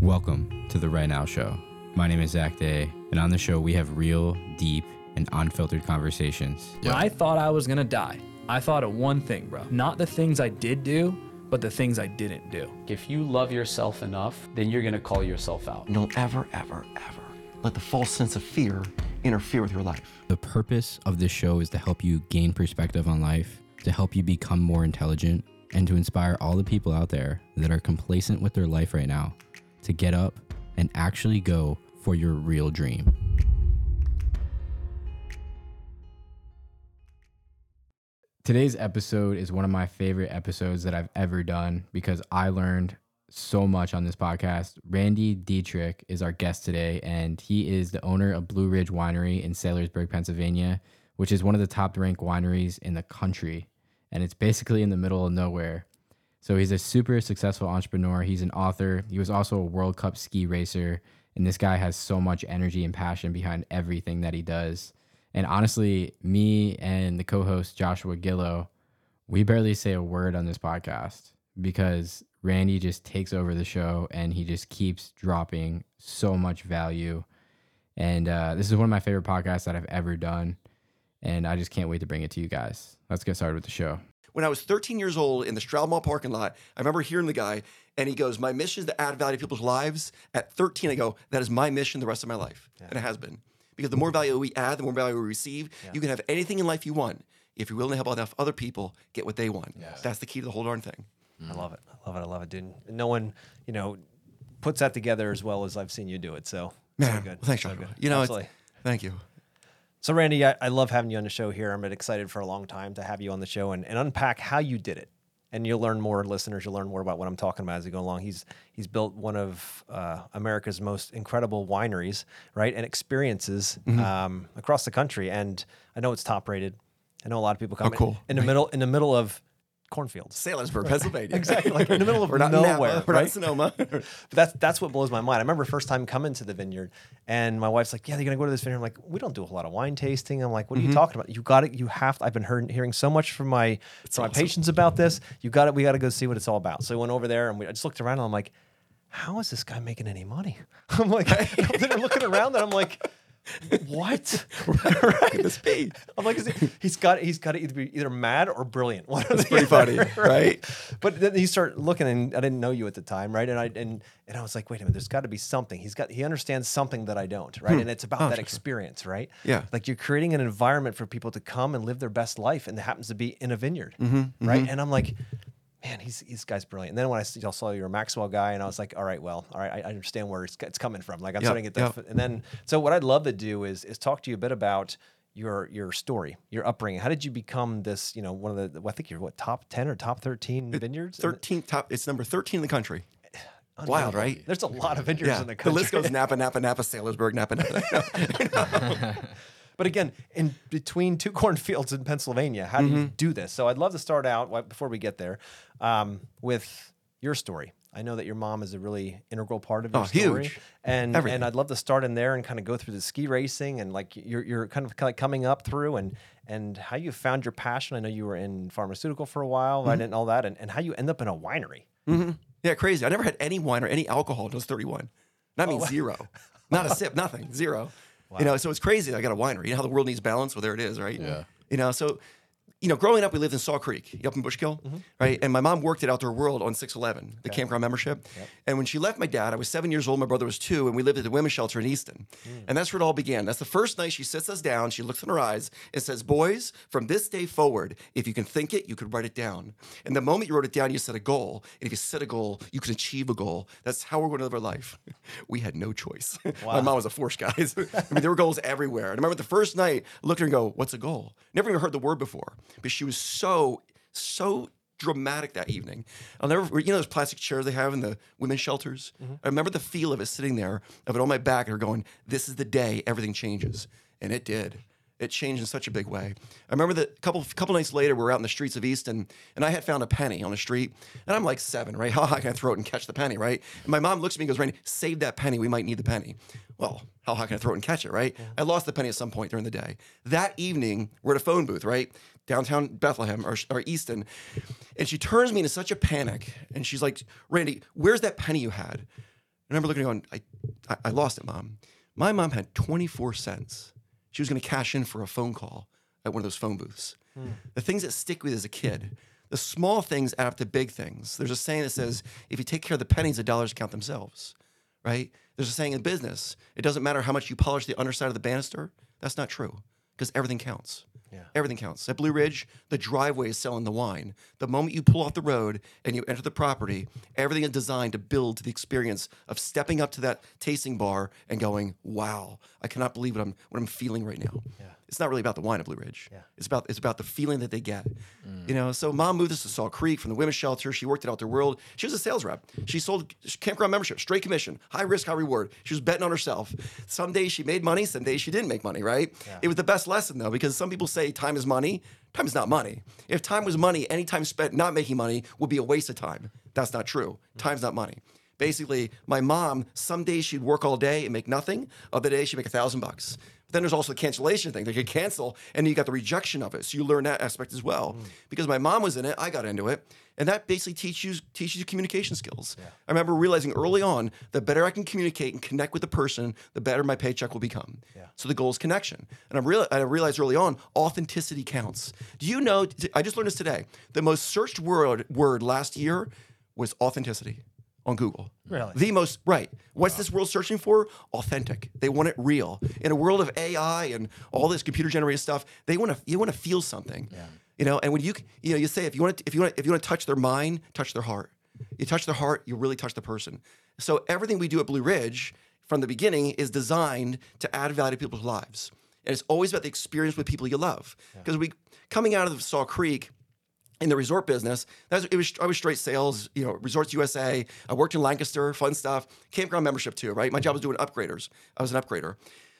Welcome to the Right Now Show. My name is Zach Day, and on the show, we have real, deep, and unfiltered conversations. When I thought I was gonna die, I thought of one thing, bro. Not the things I did do, but the things I didn't do. If you love yourself enough, then you're gonna call yourself out. Don't ever, ever, ever let the false sense of fear interfere with your life. The purpose of this show is to help you gain perspective on life, to help you become more intelligent, and to inspire all the people out there that are complacent with their life right now to get up and actually go for your real dream. Today's episode is one of my favorite episodes that I've ever done because I learned so much on this podcast. Randy Detrick is our guest today, and he is the owner of Blue Ridge Winery in Saylorsburg, Pennsylvania, which is one of the top ranked wineries in the country. And it's basically in the middle of nowhere. So he's a super successful entrepreneur. He's an author. He was also a World Cup ski racer. And this guy has so much energy and passion behind everything that he does. And honestly, me and the co host Joshua Gillow, we barely say a word on this podcast because Randy just takes over the show and he just keeps dropping so much value. And uh, this is one of my favorite podcasts that I've ever done. And I just can't wait to bring it to you guys. Let's get started with the show. When I was 13 years old in the Stroud Mall parking lot, I remember hearing the guy, and he goes, "My mission is to add value to people's lives." At 13, I go, "That is my mission the rest of my life," and it has been. Because the more value we add, the more value we receive. You can have anything in life you want if you're willing to help enough other people get what they want. That's the key to the whole darn thing. I love it. I love it. I love it, dude. No one, you know, puts that together as well as I've seen you do it. So, so Man, good. well, thanks, so good. You know, it's, thank you. So, Randy, I, I love having you on the show here. I'm excited for a long time to have you on the show and, and unpack how you did it. And you'll learn more, listeners. You'll learn more about what I'm talking about as we go along. He's he's built one of uh, America's most incredible wineries, right, and experiences Mm-hmm. um, across the country. And I know it's top rated. I know a lot of people come Oh, cool. in, the middle in the middle of cornfields. Saylorsburg, Pennsylvania. Exactly, like in the middle of not nowhere, Napa, We're not in? Sonoma. But that's that's what blows my mind. I remember first time coming to the vineyard, and my wife's like, "Yeah, they're gonna go to this vineyard." I'm like, "We don't do a lot of wine tasting." I'm like, "What are Mm-hmm. you talking about? You got it. You have." To, I've been hearing, hearing so much from my from my patients about this. You got it. We got to go see what it's all about. So we went over there, and we I just looked around, and I'm like, "How is this guy making any money?" I'm like, I'm looking around, and I'm like. What? right? This be. I'm like, he, he's got he's got to either be either mad or brilliant. One the pretty funny, right? But then you start looking, and I didn't know you at the time, right? And I and and I was like, wait a minute, there's got to be something. He's got he understands something that I don't, right? Hmm. And it's about oh, that experience, right? Yeah. Like you're creating an environment for people to come and live their best life, and it happens to be in a vineyard, mm-hmm, right? Mm-hmm. And I'm like. Man, he's this guy's brilliant. And then when I s- saw you're a Maxwell guy, and I was like, all right, well, all right, I I understand where it's, it's coming from. Like I'm Yep, starting to get that. yep. And then, so what I'd love to do is is talk to you a bit about your your story, your upbringing. How did you become this? You know, one of the I think you're what top ten or top thirteen vineyards. in the- 13th top. It's number 13 in the country. Wild, right? There's a lot of vineyards Yeah. in the country. The list goes Napa, Napa, Napa, Saylorsburg, Napa, Napa. But again, in between two cornfields in Pennsylvania, how do you Mm-hmm. do this? So I'd love to start out before we get there um, with your story. I know that your mom is a really integral part of your Oh, story, huge. and Everything. and I'd love to start in there and kind of go through the ski racing and like you're you're kind of like coming up through and and how you found your passion. I know you were in pharmaceutical for a while, Mm-hmm. right, and all that, and, and how you end up in a winery. Yeah, crazy. I never had any wine or any alcohol until I was 31. That Oh, means zero. Not a sip, nothing, zero. You know, so it's crazy. I got a winery. You know how the world needs balance? Well, there it is, right? Yeah. You know, so, you know, growing up, we lived in Saw Creek up in Bushkill, Mm-hmm. right? And my mom worked at Outdoor World on 611, the campground membership. And when she left my dad, I was seven years old, my brother was two, and we lived at the women's shelter in Easton. Mm. And that's where it all began. That's the first night she sits us down, she looks in her eyes and says, Boys, from this day forward, if you can think it, you could write it down. And the moment you wrote it down, you set a goal. And if you set a goal, you can achieve a goal. That's how we're going to live our life. We had no choice. my mom was a force, guys. I mean, there were goals everywhere. And I remember the first night, I looked at her and go, What's a goal? Never even heard the word before. But she was so, so dramatic that evening. I'll never, you know, those plastic chairs they have in the women's shelters? Mm-hmm. I remember the feel of it sitting there, of it on my back, and her going, This is the day everything changes. And it did. It changed in such a big way. I remember that a couple couple nights later, we were out in the streets of Easton, and I had found a penny on the street, and I'm like seven, right? How high can I throw it and catch the penny, right? And my mom looks at me and goes, Randy, save that penny. We might need the penny. Well, how high can I throw it and catch it, right? I lost the penny at some point during the day. That evening, we're at a phone booth, right? Downtown Bethlehem or, or Easton. And she turns me into such a panic, and she's like, Randy, where's that penny you had? I remember looking and going, I, I, I lost it, mom. My mom had 24 cents. She was going to cash in for a phone call at one of those phone booths. Hmm. The things that stick with as a kid, the small things add up to big things. There's a saying that says, if you take care of the pennies, the dollars count themselves, right? There's a saying in business, it doesn't matter how much you polish the underside of the banister. That's not true because everything counts. Yeah. Everything counts. At Blue Ridge, the driveway is selling the wine. The moment you pull off the road and you enter the property, everything is designed to build to the experience of stepping up to that tasting bar and going, "Wow, I cannot believe what I'm what I'm feeling right now." It's not really about the wine at Blue Ridge. Yeah. It's about it's about the feeling that they get. Mm. You know, so mom moved us to Saw Creek from the women's shelter. She worked at Outdoor World. She was a sales rep. She sold campground membership, straight commission, high risk, high reward. She was betting on herself. Some days she made money, some days she didn't make money, right? It was the best lesson though, because some people say time is money. Time is not money. If time was money, any time spent not making money would be a waste of time. That's not true. Time's not money. Basically, my mom, some days she'd work all day and make nothing. Other days she'd make a thousand bucks. Then there's also the cancellation thing. They could cancel, and you got the rejection of it. So you learn that aspect as well. Mm. Because my mom was in it, I got into it, and that basically teaches you teaches you communication skills. I remember realizing early on the better I can communicate and connect with the person, the better my paycheck will become. So the goal is connection. And I, real, I realized early on, authenticity counts. Do you know? I just learned this today. The most searched word word last year was authenticity on Google. Really? The most right. What's this world searching for? Authentic. They want it real. In a world of AI and all this computer generated stuff, they want to you want to feel something. Yeah. You know, and when you you know you say if you want to, if you want if you want to touch their mind, touch their heart. You touch their heart, you really touch the person. So everything we do at Blue Ridge from the beginning is designed to add value to people's lives. And it's always about the experience with people you love. Because we coming out of Saw Creek, in the resort business. That was, it was I was straight sales, you know, Resorts USA. I worked in Lancaster, fun stuff. Campground membership too, right? My job was doing upgraders. I was an upgrader.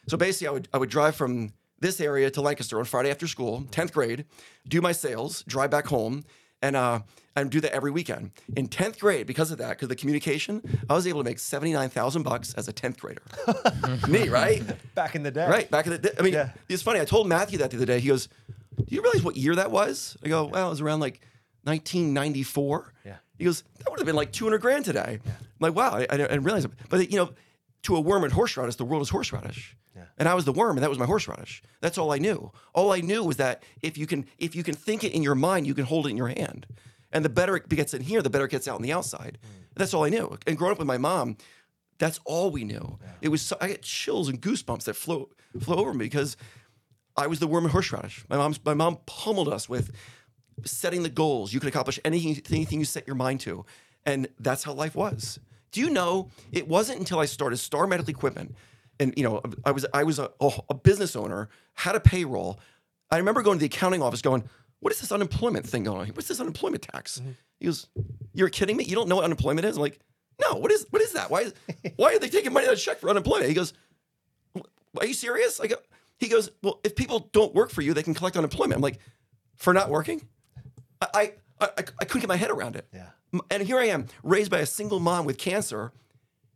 So basically, I would I would drive from this area to Lancaster on Friday after school, tenth grade, do my sales, drive back home, and uh, and do that every weekend. In tenth grade, because of that, because of the communication, I was able to make seventy nine thousand bucks as a tenth grader. Me, right? Back in the day. Right, back in the day. I mean, Yeah. it's funny. I told Matthew that the other day. He goes, Do you realize what year that was? I go, Well, it was around like 1994. Yeah. He goes, That would have been like 200 grand today. Yeah. I'm like, Wow, I, I didn't realize it. But, you know, to a worm and horseradish, the world is horseradish. Yeah. And I was the worm, and that was my horseradish. That's all I knew. All I knew was that if you can, if you can think it in your mind, you can hold it in your hand. And the better it gets in here, the better it gets out on the outside. Mm. That's all I knew. And growing up with my mom, that's all we knew. It was so, I get chills and goosebumps that flow flow over me because I was the worm and horseradish. My mom's my mom pummeled us with setting the goals. You could accomplish anything anything you set your mind to, and that's how life was. Do you know it wasn't until I started Star Medical Equipment, and you know I was I was a, a business owner, had a payroll. I remember going to the accounting office, going, "What is this unemployment thing going on? What's this unemployment tax?" Mm-hmm. He goes, "You're kidding me? You don't know what unemployment is?" I'm like, "No. What is what is that? Why is why are they taking money out of check for unemployment?" He goes, are you serious? I go, he goes, well, if people don't work for you, they can collect unemployment. I'm like, for not working? I, I, I, I couldn't get my head around it. Yeah. And here I am, raised by a single mom with cancer,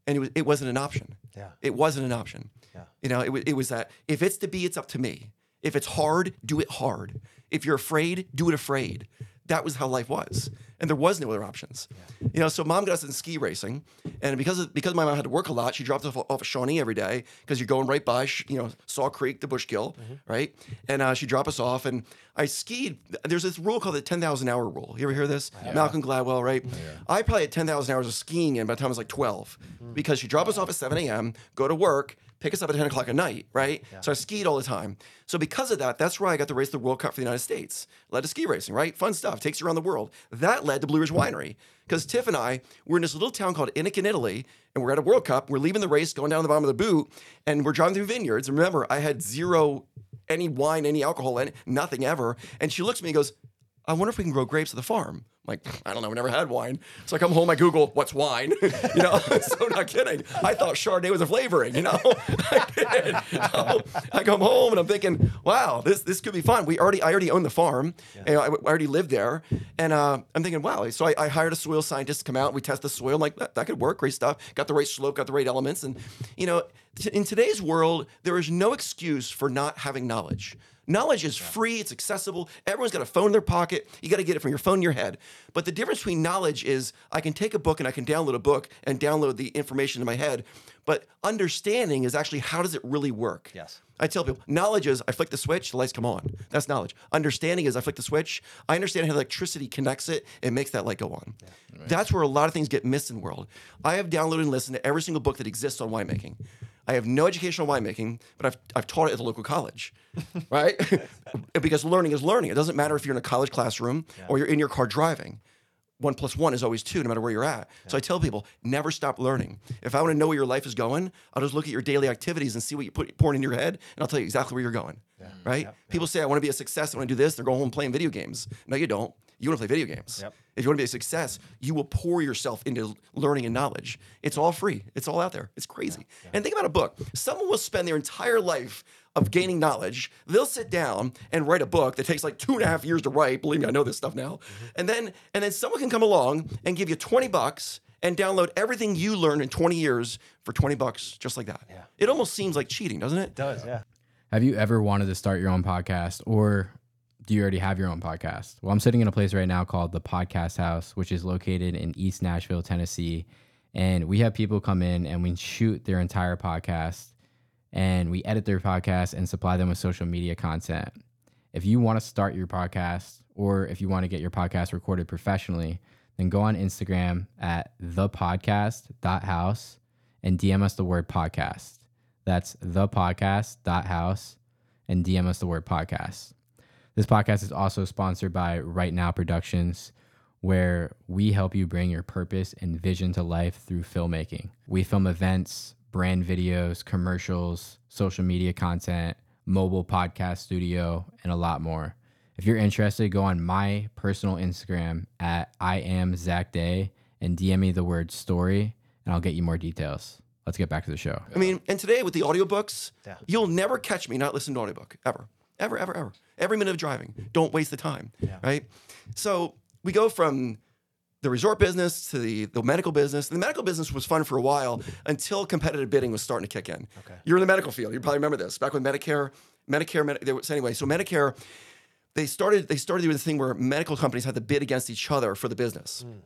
and it, was, it wasn't an option. Yeah. It wasn't an option. Yeah. You know, it, was, it was that if it's to be, it's up to me. If it's hard, do it hard. If you're afraid, do it afraid. That was how life was, and there was no other options. You know, so mom got us in ski racing, and because of, because my mom had to work a lot, she dropped us off, off of Shawnee every day because you're going right by, you know, Saw Creek, the Bushkill, right? And uh, she dropped us off, and I skied. There's this rule called the 10,000 hour rule. You ever hear this? Malcolm Gladwell, right? I probably had 10,000 hours of skiing in by the time I was like 12, because she dropped us off at 7 a.m., go to work, pick us up at 10 o'clock at night, right? So I skied all the time. So because of that, that's where I got to race the World Cup for the United States. Led to ski racing, right? Fun stuff, takes you around the world. That led to Blue Ridge Winery. Because Tiff and I were in this little town called Innick in Italy, and we're at a World Cup. We're leaving the race, going down the bottom of the boot, and we're driving through vineyards. And remember, I had zero any wine, any alcohol, any, nothing ever. And she looks at me and goes, I wonder if we can grow grapes at the farm. I'm like, I don't know, we never had wine. So I come home, I Google, what's wine? you know, so not kidding. I thought Chardonnay was a flavoring, you know? I did. So I come home and I'm thinking, wow, this this could be fun. We already, I already own the farm. You know, I, I already lived there. And uh, I'm thinking, wow. So I, I hired a soil scientist to come out. We test the soil. I'm like, that, that could work. Great stuff. Got the right slope, got the right elements. And, you know, t- in today's world, there is no excuse for not having knowledge. Knowledge is free, it's accessible. Everyone's got a phone in their pocket. You got to get it from your phone in your head. But the difference between knowledge is I can take a book and I can download a book and download the information in my head. But understanding is actually how does it really work? Yes. I tell people, knowledge is I flick the switch, the lights come on. That's knowledge. Understanding is I flick the switch, I understand how electricity connects it and makes that light go on. That's where a lot of things get missed in the world. I have downloaded and listened to every single book that exists on winemaking. I have no educational on winemaking, but I've, I've taught it at the local college, right? because learning is learning. It doesn't matter if you're in a college classroom or you're in your car driving one plus one is always two, no matter where you're at. So I tell people, never stop learning. If I want to know where your life is going, I'll just look at your daily activities and see what you put pouring in your head, and I'll tell you exactly where you're going. Right? People say, I want to be a success, I want to do this, they're going home playing video games. No, you don't. You want to play video games. Yep. If you want to be a success, you will pour yourself into learning and knowledge. It's all free. It's all out there. It's crazy. And think about a book. Someone will spend their entire life of gaining knowledge. They'll sit down and write a book that takes like two and a half years to write. Believe me, I know this stuff now. Mm-hmm. And then and then someone can come along and give you 20 bucks and download everything you learned in 20 years for 20 bucks, just like that. Yeah. It almost seems like cheating, doesn't it? it? does, yeah. Have you ever wanted to start your own podcast or do you already have your own podcast? Well, I'm sitting in a place right now called the Podcast House, which is located in East Nashville, Tennessee. And we have people come in and we shoot their entire podcast and we edit their podcast and supply them with social media content. If you want to start your podcast or if you want to get your podcast recorded professionally, then go on Instagram at thepodcast.house and DM us the word podcast. That's thepodcast.house and DM us the word podcast. This podcast is also sponsored by Right Now Productions, where we help you bring your purpose and vision to life through filmmaking. We film events, brand videos, commercials, social media content, mobile podcast studio, and a lot more. If you're interested, go on my personal Instagram at I am Zach Day and DM me the word story, and I'll get you more details. Let's get back to the show. I mean, and today with the audiobooks, Yeah. you'll never catch me not listening to audiobook ever. Ever, ever, ever. Every minute of driving. Don't waste the time. Right? So we go from the resort business to the, the medical business. The medical business was fun for a while until competitive bidding was starting to kick in. Okay. You're in the medical field. You probably remember this. Back with Medicare, Medicare, Medi- there was, anyway, so Medicare, they started they started doing the thing where medical companies had to bid against each other for the business. Hmm.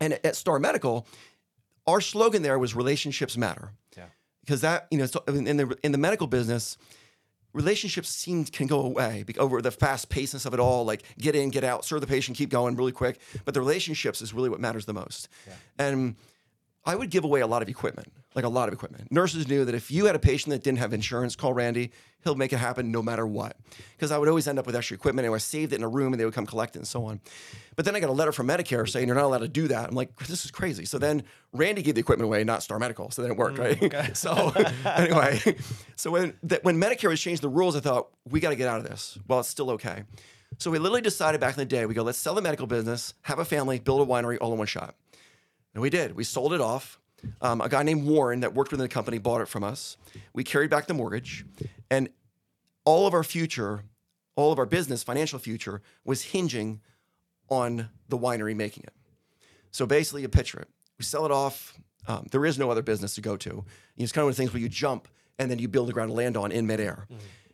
And at Star Medical, our slogan there was relationships matter Yeah. because that you know so in the in the medical business relationships seem can go away over the fast pacedness of it all like get in get out serve the patient keep going really quick. But the relationships is really what matters the most. And i would give away a lot of equipment like a lot of equipment. Nurses knew that if you had a patient that didn't have insurance call randy. He'll make it happen no matter what. Because i would always end up with extra equipment. And i saved it in a room and they would come collect it and so on. But then i got a letter from medicare saying you're not allowed to do that. I'm like this is crazy. So then randy gave the equipment away not star medical so then it worked mm, right? so anyway. So when that when medicare was changed the rules i thought we got to get out of this. Well it's still okay. So we literally decided back in the day we go let's sell the medical business have a family build a winery all in one shot. And we did. We sold it off. Um, a guy named Warren that worked within the company bought it from us. We carried back the mortgage, and all of our future, all of our business, financial future, was hinging on the winery making it. So basically, you picture it. We sell it off. Um, there is no other business to go to. It's kind of one of the things where you jump and then you build the ground to land on in midair.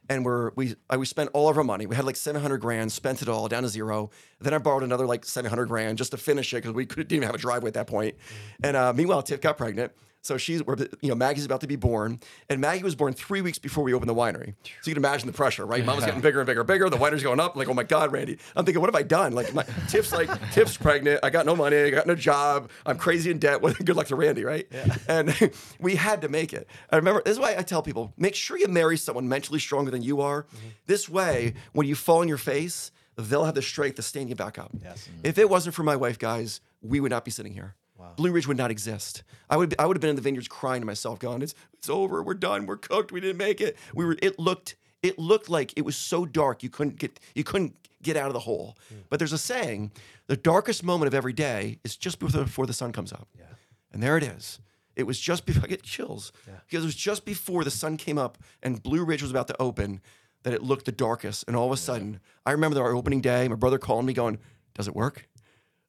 And we're we I, we spent all of our money. We had like seven hundred grand, spent it all down to zero. Then I borrowed another like seven hundred grand just to finish it because we couldn't even have a driveway at that point. And uh, meanwhile, Tiff got pregnant. So she's, you know, Maggie's about to be born, and Maggie was born three weeks before we opened the winery. So you can imagine the pressure, right? Mama's getting bigger and bigger and bigger. The winery's going up. Like, oh my God, Randy. I'm thinking, what have I done? Like, my, Tiff's like, Tiff's pregnant. I got no money. I got no job. I'm crazy in debt. Good luck to Randy, right? And we had to make it. I remember this is why I tell people: make sure you marry someone mentally stronger than you are. Mm-hmm. This way, when you fall on your face, they'll have the strength to stand you back up. Yes. If it wasn't for my wife, guys, we would not be sitting here. Blue Ridge would not exist. I would I would have been in the vineyards crying to myself, going, "It's it's over. We're done. We're cooked. We didn't make it. We were. It looked it looked like it was so dark you couldn't get you couldn't get out of the hole. Hmm. But there's a saying: the darkest moment of every day is just before, before the sun comes up. Yeah. And there it is. It was just before I get chills yeah. because it was just before the sun came up and Blue Ridge was about to open that it looked the darkest. And all of a sudden, I remember our opening day. My brother calling me, going, "Does it work?"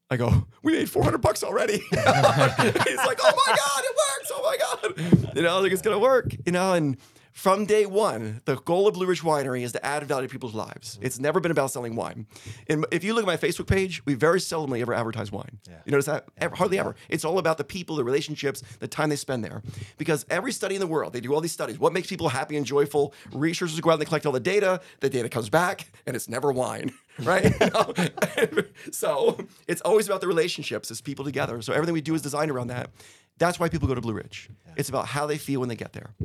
I go, we made 400 bucks already. He's like, oh my God, it works. Oh my God. You know, think it's going to work, you know, and from day one, the goal of Blue Ridge Winery is to add value to people's lives. Mm-hmm. It's never been about selling wine. And if you look at my Facebook page, we very seldomly ever advertise wine. You notice that? Ever- hardly ever. It's all about the people, the relationships, the time they spend there. Because every study in the world, they do all these studies. What makes people happy and joyful? Researchers go out and they collect all the data. The data comes back, and it's never wine, right? so it's always about the relationships, it's people together. So everything we do is designed around that. That's why people go to Blue Ridge. It's about how they feel when they get there.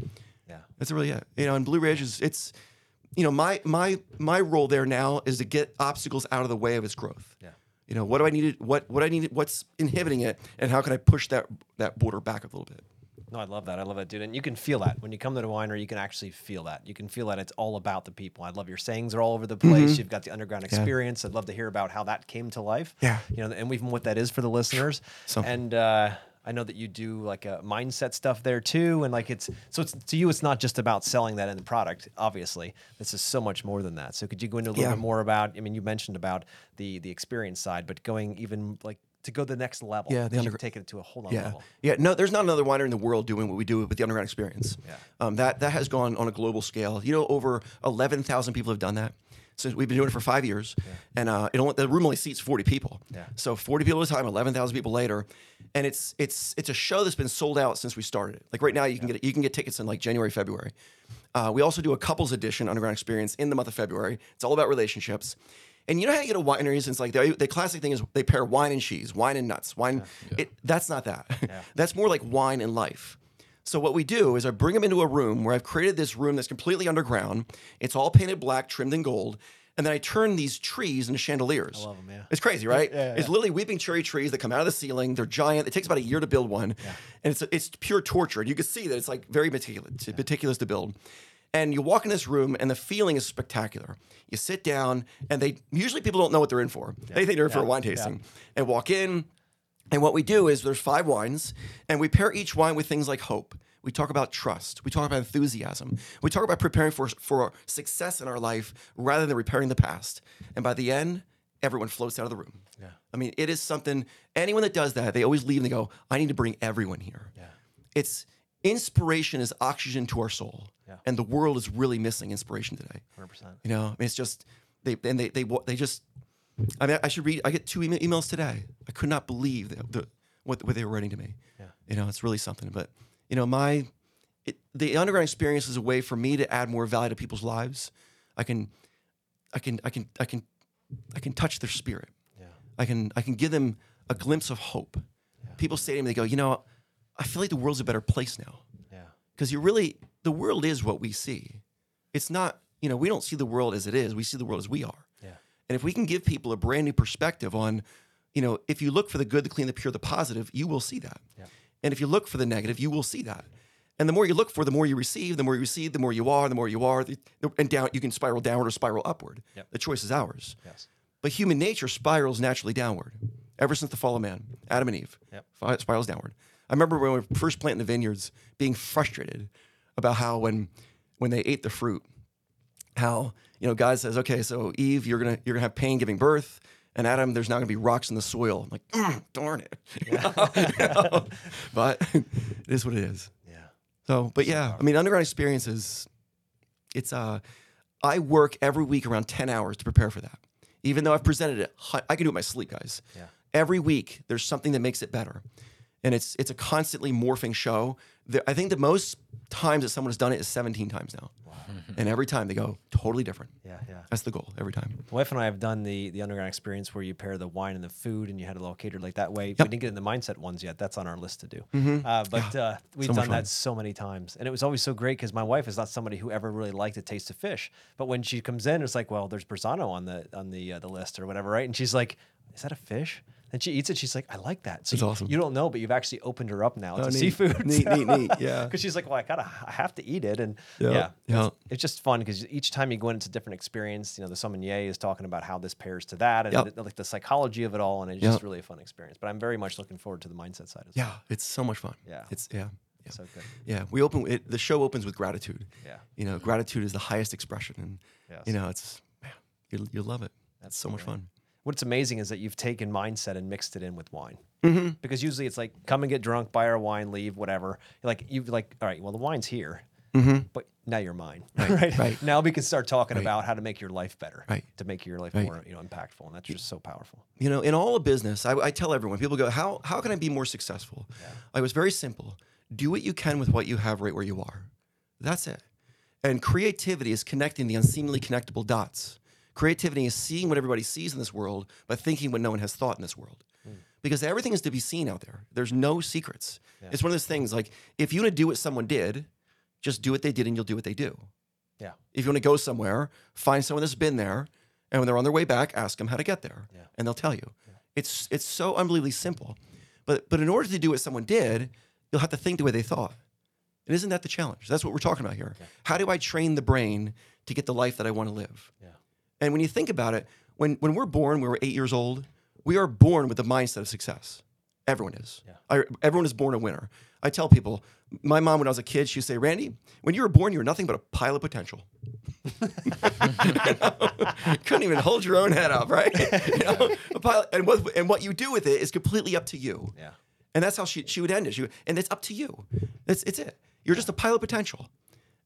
Yeah. That's really it. You know, and Blue Ridge is it's, you know, my my my role there now is to get obstacles out of the way of its growth. Yeah. You know, what do I need? To, what what I need? What's inhibiting it, and how can I push that that border back a little bit? No, I love that. I love that, dude. And you can feel that when you come to the winery. You can actually feel that. You can feel that it's all about the people. I love your sayings are all over the place. You've got the underground experience. I'd love to hear about how that came to life. Yeah. you know, and even what that is for the listeners. Something. And uh, I know that you do like a mindset stuff there too. And like it's so it's to you, it's not just about selling that end product. Obviously, this is so much more than that. So could you go into a little Yeah. bit more about? I mean, you mentioned about the the experience side, but going even like to go the next level. Yeah, the because you've undergr- taken it to a whole other Yeah, level. yeah. No, there's not another winery in the world doing what we do with the underground experience. Yeah. um, that that has gone on a global scale. You know, over 11,000 people have done that. Since we've been doing it for five years, and uh, it only, the room only seats 40 people. Yeah. So 40 people at a time, 11,000 people later, and it's it's it's a show that's been sold out since we started it. Like right now, you can get you can get tickets in like January, February. Uh, we also do a couples edition underground experience in the month of February. It's all about relationships. And you know how you get a wineries? It's like the, the classic thing is they pair wine and cheese, wine and nuts, wine. It, that's not that. that's more like wine and life. So what we do is I bring them into a room where I've created this room that's completely underground. It's all painted black, trimmed in gold, and then I turn these trees into chandeliers. I love 'em, yeah. It's crazy, right? yeah, It's literally weeping cherry trees that come out of the ceiling. They're giant. It takes about a year to build one, and it's it's pure torture. And you can see that it's like very meticulous, meticulous to build. And you walk in this room, and the feeling is spectacular. You sit down, and they usually people don't know what they're in for. They think they're in for a wine tasting, and walk in. And what we do is there's five wines, and we pair each wine with things like hope. We talk about trust. We talk about enthusiasm. We talk about preparing for for success in our life rather than repairing the past. And by the end, everyone floats out of the room. Yeah. I mean, it is something. Anyone that does that, they always leave and they go, "I need to bring everyone here." Yeah. It's inspiration is oxygen to our soul, Yeah. and the world is really missing inspiration today. 100%. You know, I mean, it's just they and they they they just. I mean, I should read. I get two email, emails today. I could not believe the, the, what what they were writing to me. Yeah. You know, it's really something. But you know, my it, the underground experience is a way for me to add more value to people's lives. I can, I can, I can, I can, I can touch their spirit. Yeah. I can I can give them a glimpse of hope. People say to me, they go, you know, I feel like the world's a better place now Yeah. because you really the world is what we see. It's not you know we don't see the world as it is. We see the world as we are. And if we can give people a brand new perspective on, you know, if you look for the good, the clean, the pure, the positive, you will see that. Yeah. And if you look for the negative, you will see that. And the more you look for, the more you receive. The more you receive, the more you are. The more you are, the, and down you can spiral downward or spiral upward. Yep. The choice is ours. Yes. But human nature spirals naturally downward ever since the fall of man, Adam and Eve. Yep. Spirals downward. I remember when we were first planting the vineyards, being frustrated about how when when they ate the fruit, how you know God says, okay, so Eve, you're gonna you're gonna have pain giving birth, and Adam, there's not gonna be rocks in the soil. I'm like, "Mm, darn it. Know? but it is what it is. Yeah. So, but yeah, I mean, underground experience is, it's uh, I work every week around ten hours to prepare for that. Even though I've presented it, I can do it in my sleep, guys. Yeah. Every week, there's something that makes it better, and it's it's a constantly morphing show. The, I think the most times that someone has done it is 17 times now, and every time they go totally different. Yeah. Yeah. That's the goal every time. My wife and I have done the the underground experience where you pair the wine and the food, and you had it all catered like that way. We didn't get in the mindset ones yet. That's on our list to do. Uh, but uh, we've so done that so many times, and it was always so great because my wife is not somebody who ever really liked the taste of fish. But when she comes in, it's like, well, there's branzino on the on the uh, the list or whatever, right? And she's like, "Is that a fish?" And she eats it. She's like, "I like that." So That's you, awesome. you don't know, but you've actually opened her up now Oh, to neat. seafood. Neat, neat, neat. Yeah. Because she's like, well, I gotta, I have to eat it, and Yeah, yeah, yeah. It's, it's just fun because each time you go into a different experience, you know, the sommelier is talking about how this pairs to that, and Yep. the- like the psychology of it all, and it's Yep. just really a fun experience. But I'm very much looking forward to the mindset side as well. Yeah, it's so much fun. Yeah. it's yeah, yeah. So good. Yeah, we open it. The show opens with gratitude. Yeah. you know, gratitude is the highest expression, and Yes. you know, it's man, you you love it. That's That's so much fun. What's amazing is that you've taken mindset and mixed it in with wine. Mm-hmm. Because usually it's like come and get drunk, buy our wine, leave, whatever. Like you've like, all right, well the wine's here. but now you're mine. Right. right. Now we can start talking about how to make your life better. Right. To make your life Right. more, you know, impactful. And that's just so powerful. You know, in all of business, I, I tell everyone, people go, how, how can I be more successful? Like, was very simple. Do what you can with what you have right where you are. That's it. And creativity is connecting the unseemly connectable dots. Creativity is seeing what everybody sees in this world, but thinking what no one has thought in this world. Hmm. Because everything is to be seen out there. There's no secrets. It's one of those things like if you want to do what someone did, just do what they did and you'll do what they do. Yeah. If you want to go somewhere, find someone that's been there, and when they're on their way back, ask them how to get there, Yeah. and they'll tell you. It's it's so unbelievably simple, but but in order to do what someone did, you'll have to think the way they thought. And isn't that the challenge? That's what we're talking about here. How do I train the brain to get the life that I want to live? And when you think about it, when when we're born, when we're eight years old, we are born with the mindset of success. Everyone is. Yeah. I, everyone is born a winner. I tell people, my mom, when I was a kid, she'd say, Randy, when you were born, you were nothing but a pile of potential. Couldn't even hold your own head up, right? You know, a pile, and, what, and what you do with it is completely up to you. Yeah. And that's how she, she would end it. She would, and it's up to you. It's, it's it. You're just a pile of potential.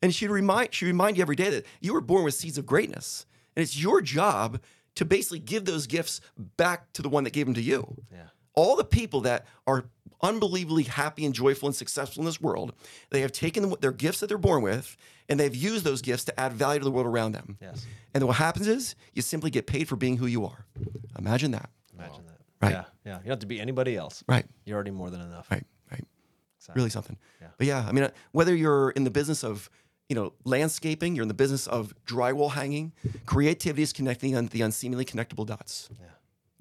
And she'd remind, she'd remind you every day that you were born with seeds of greatness. And it's your job to basically give those gifts back to the one that gave them to you. Yeah. All the people that are unbelievably happy and joyful and successful in this world, they have taken their gifts that they're born with and they've used those gifts to add value to the world around them. Yes. And then what happens is you simply get paid for being who you are. Imagine that. Imagine that. Right. Yeah. Yeah. You don't have to be anybody else. Right. You're already more than enough. Right. Right. Exactly. Really something. Yeah. But yeah, I mean, uh, whether you're in the business of you know landscaping, you're in the business of drywall hanging, creativity is connecting on the unseemly connectable dots. Yeah.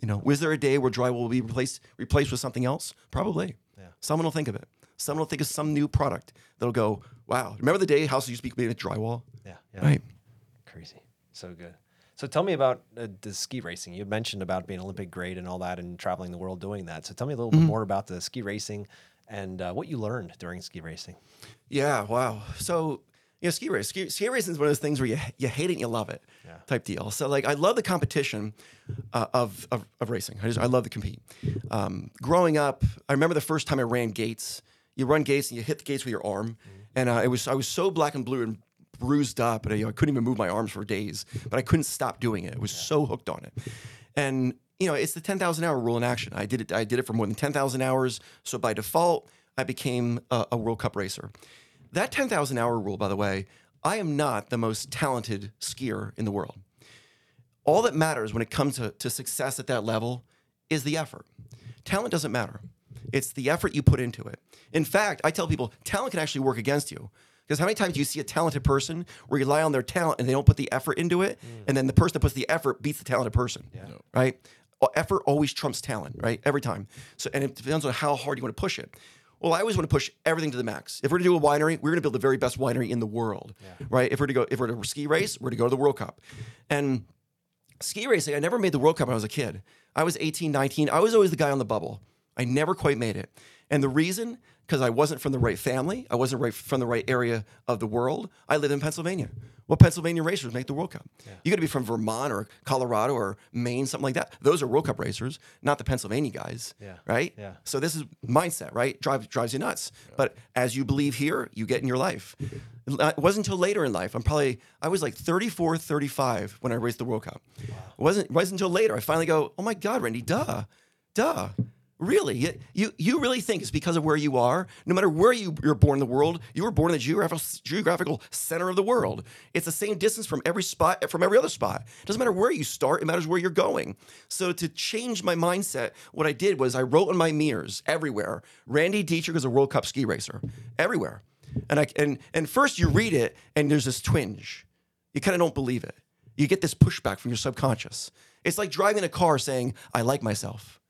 You know, was there a day where drywall will be replaced replaced with something else? Probably. Yeah. Someone will think of it. Someone will think of some new product that'll go, wow. Remember the day houses used to be made of drywall? Yeah. Yeah. Right. Crazy. So good. So tell me about uh, the ski racing. You mentioned about being Olympic grade and all that and traveling the world doing that. So tell me a little Mm-hmm. bit more about the ski racing and uh, what you learned during ski racing. Yeah, wow. So, you know, ski race. Ski, ski racing is one of those things where you, you hate it and you love it Yeah. type deal. So, like, I love the competition uh, of, of, of racing. I just, I love to compete. Um, growing up, I remember the first time I ran gates. You run gates and you hit the gates with your arm. And uh, it was, I was so black and blue and bruised up, and you know, I couldn't even move my arms for days, but I couldn't stop doing it. I was so hooked on it. And, you know, it's the 10,000 hour rule in action. I did it, I did it for more than 10,000 hours. So by default, I became a, a World Cup racer. That 10,000 hour rule, by the way, I am not the most talented skier in the world. All that matters when it comes to, to success at that level is the effort. Talent doesn't matter. It's the effort you put into it. In fact, I tell people talent can actually work against you. Because how many times do you see a talented person rely on their talent and they don't put the effort into it, mm. and then the person that puts the effort beats the talented person, right? Effort always trumps talent, right? Every time. So, and it depends on how hard you want to push it. Well, I always want to push everything to the max. If we're to do a winery, we're going to build the very best winery in the world, right? If we're to go, if we're to ski race, we're to go to the World Cup, and ski racing, I never made the World Cup when I was a kid. I was 18, 19. I was always the guy on the bubble. I never quite made it. And the reason, because I wasn't from the right family, I wasn't right from the right area of the world. I live in Pennsylvania. What Pennsylvania racers make the World Cup? You got to be from Vermont or Colorado or Maine, something like that. Those are World Cup racers, not the Pennsylvania guys. Yeah. Right? Yeah. So this is mindset, right? Drive, drives you nuts. But as you believe here, you get in your life. It wasn't until later in life. I'm probably, I was like 34, 35 when I raced the World Cup. It wasn't, it wasn't until later I finally go, oh my God, Randy, duh, duh. Really? You, you, really think it's because of where you are? No matter where you, you're born in the world, you were born in the geographical, geographical center of the world. It's the same distance from every spot, from every other spot. It doesn't matter where you start, it matters where you're going. So to change my mindset, what I did was I wrote on my mirrors everywhere, Randy Detrick is a World Cup ski racer. Everywhere. And I and and first you read it and there's this twinge. You kind of don't believe it. You get this pushback from your subconscious. It's like driving a car saying, I like myself.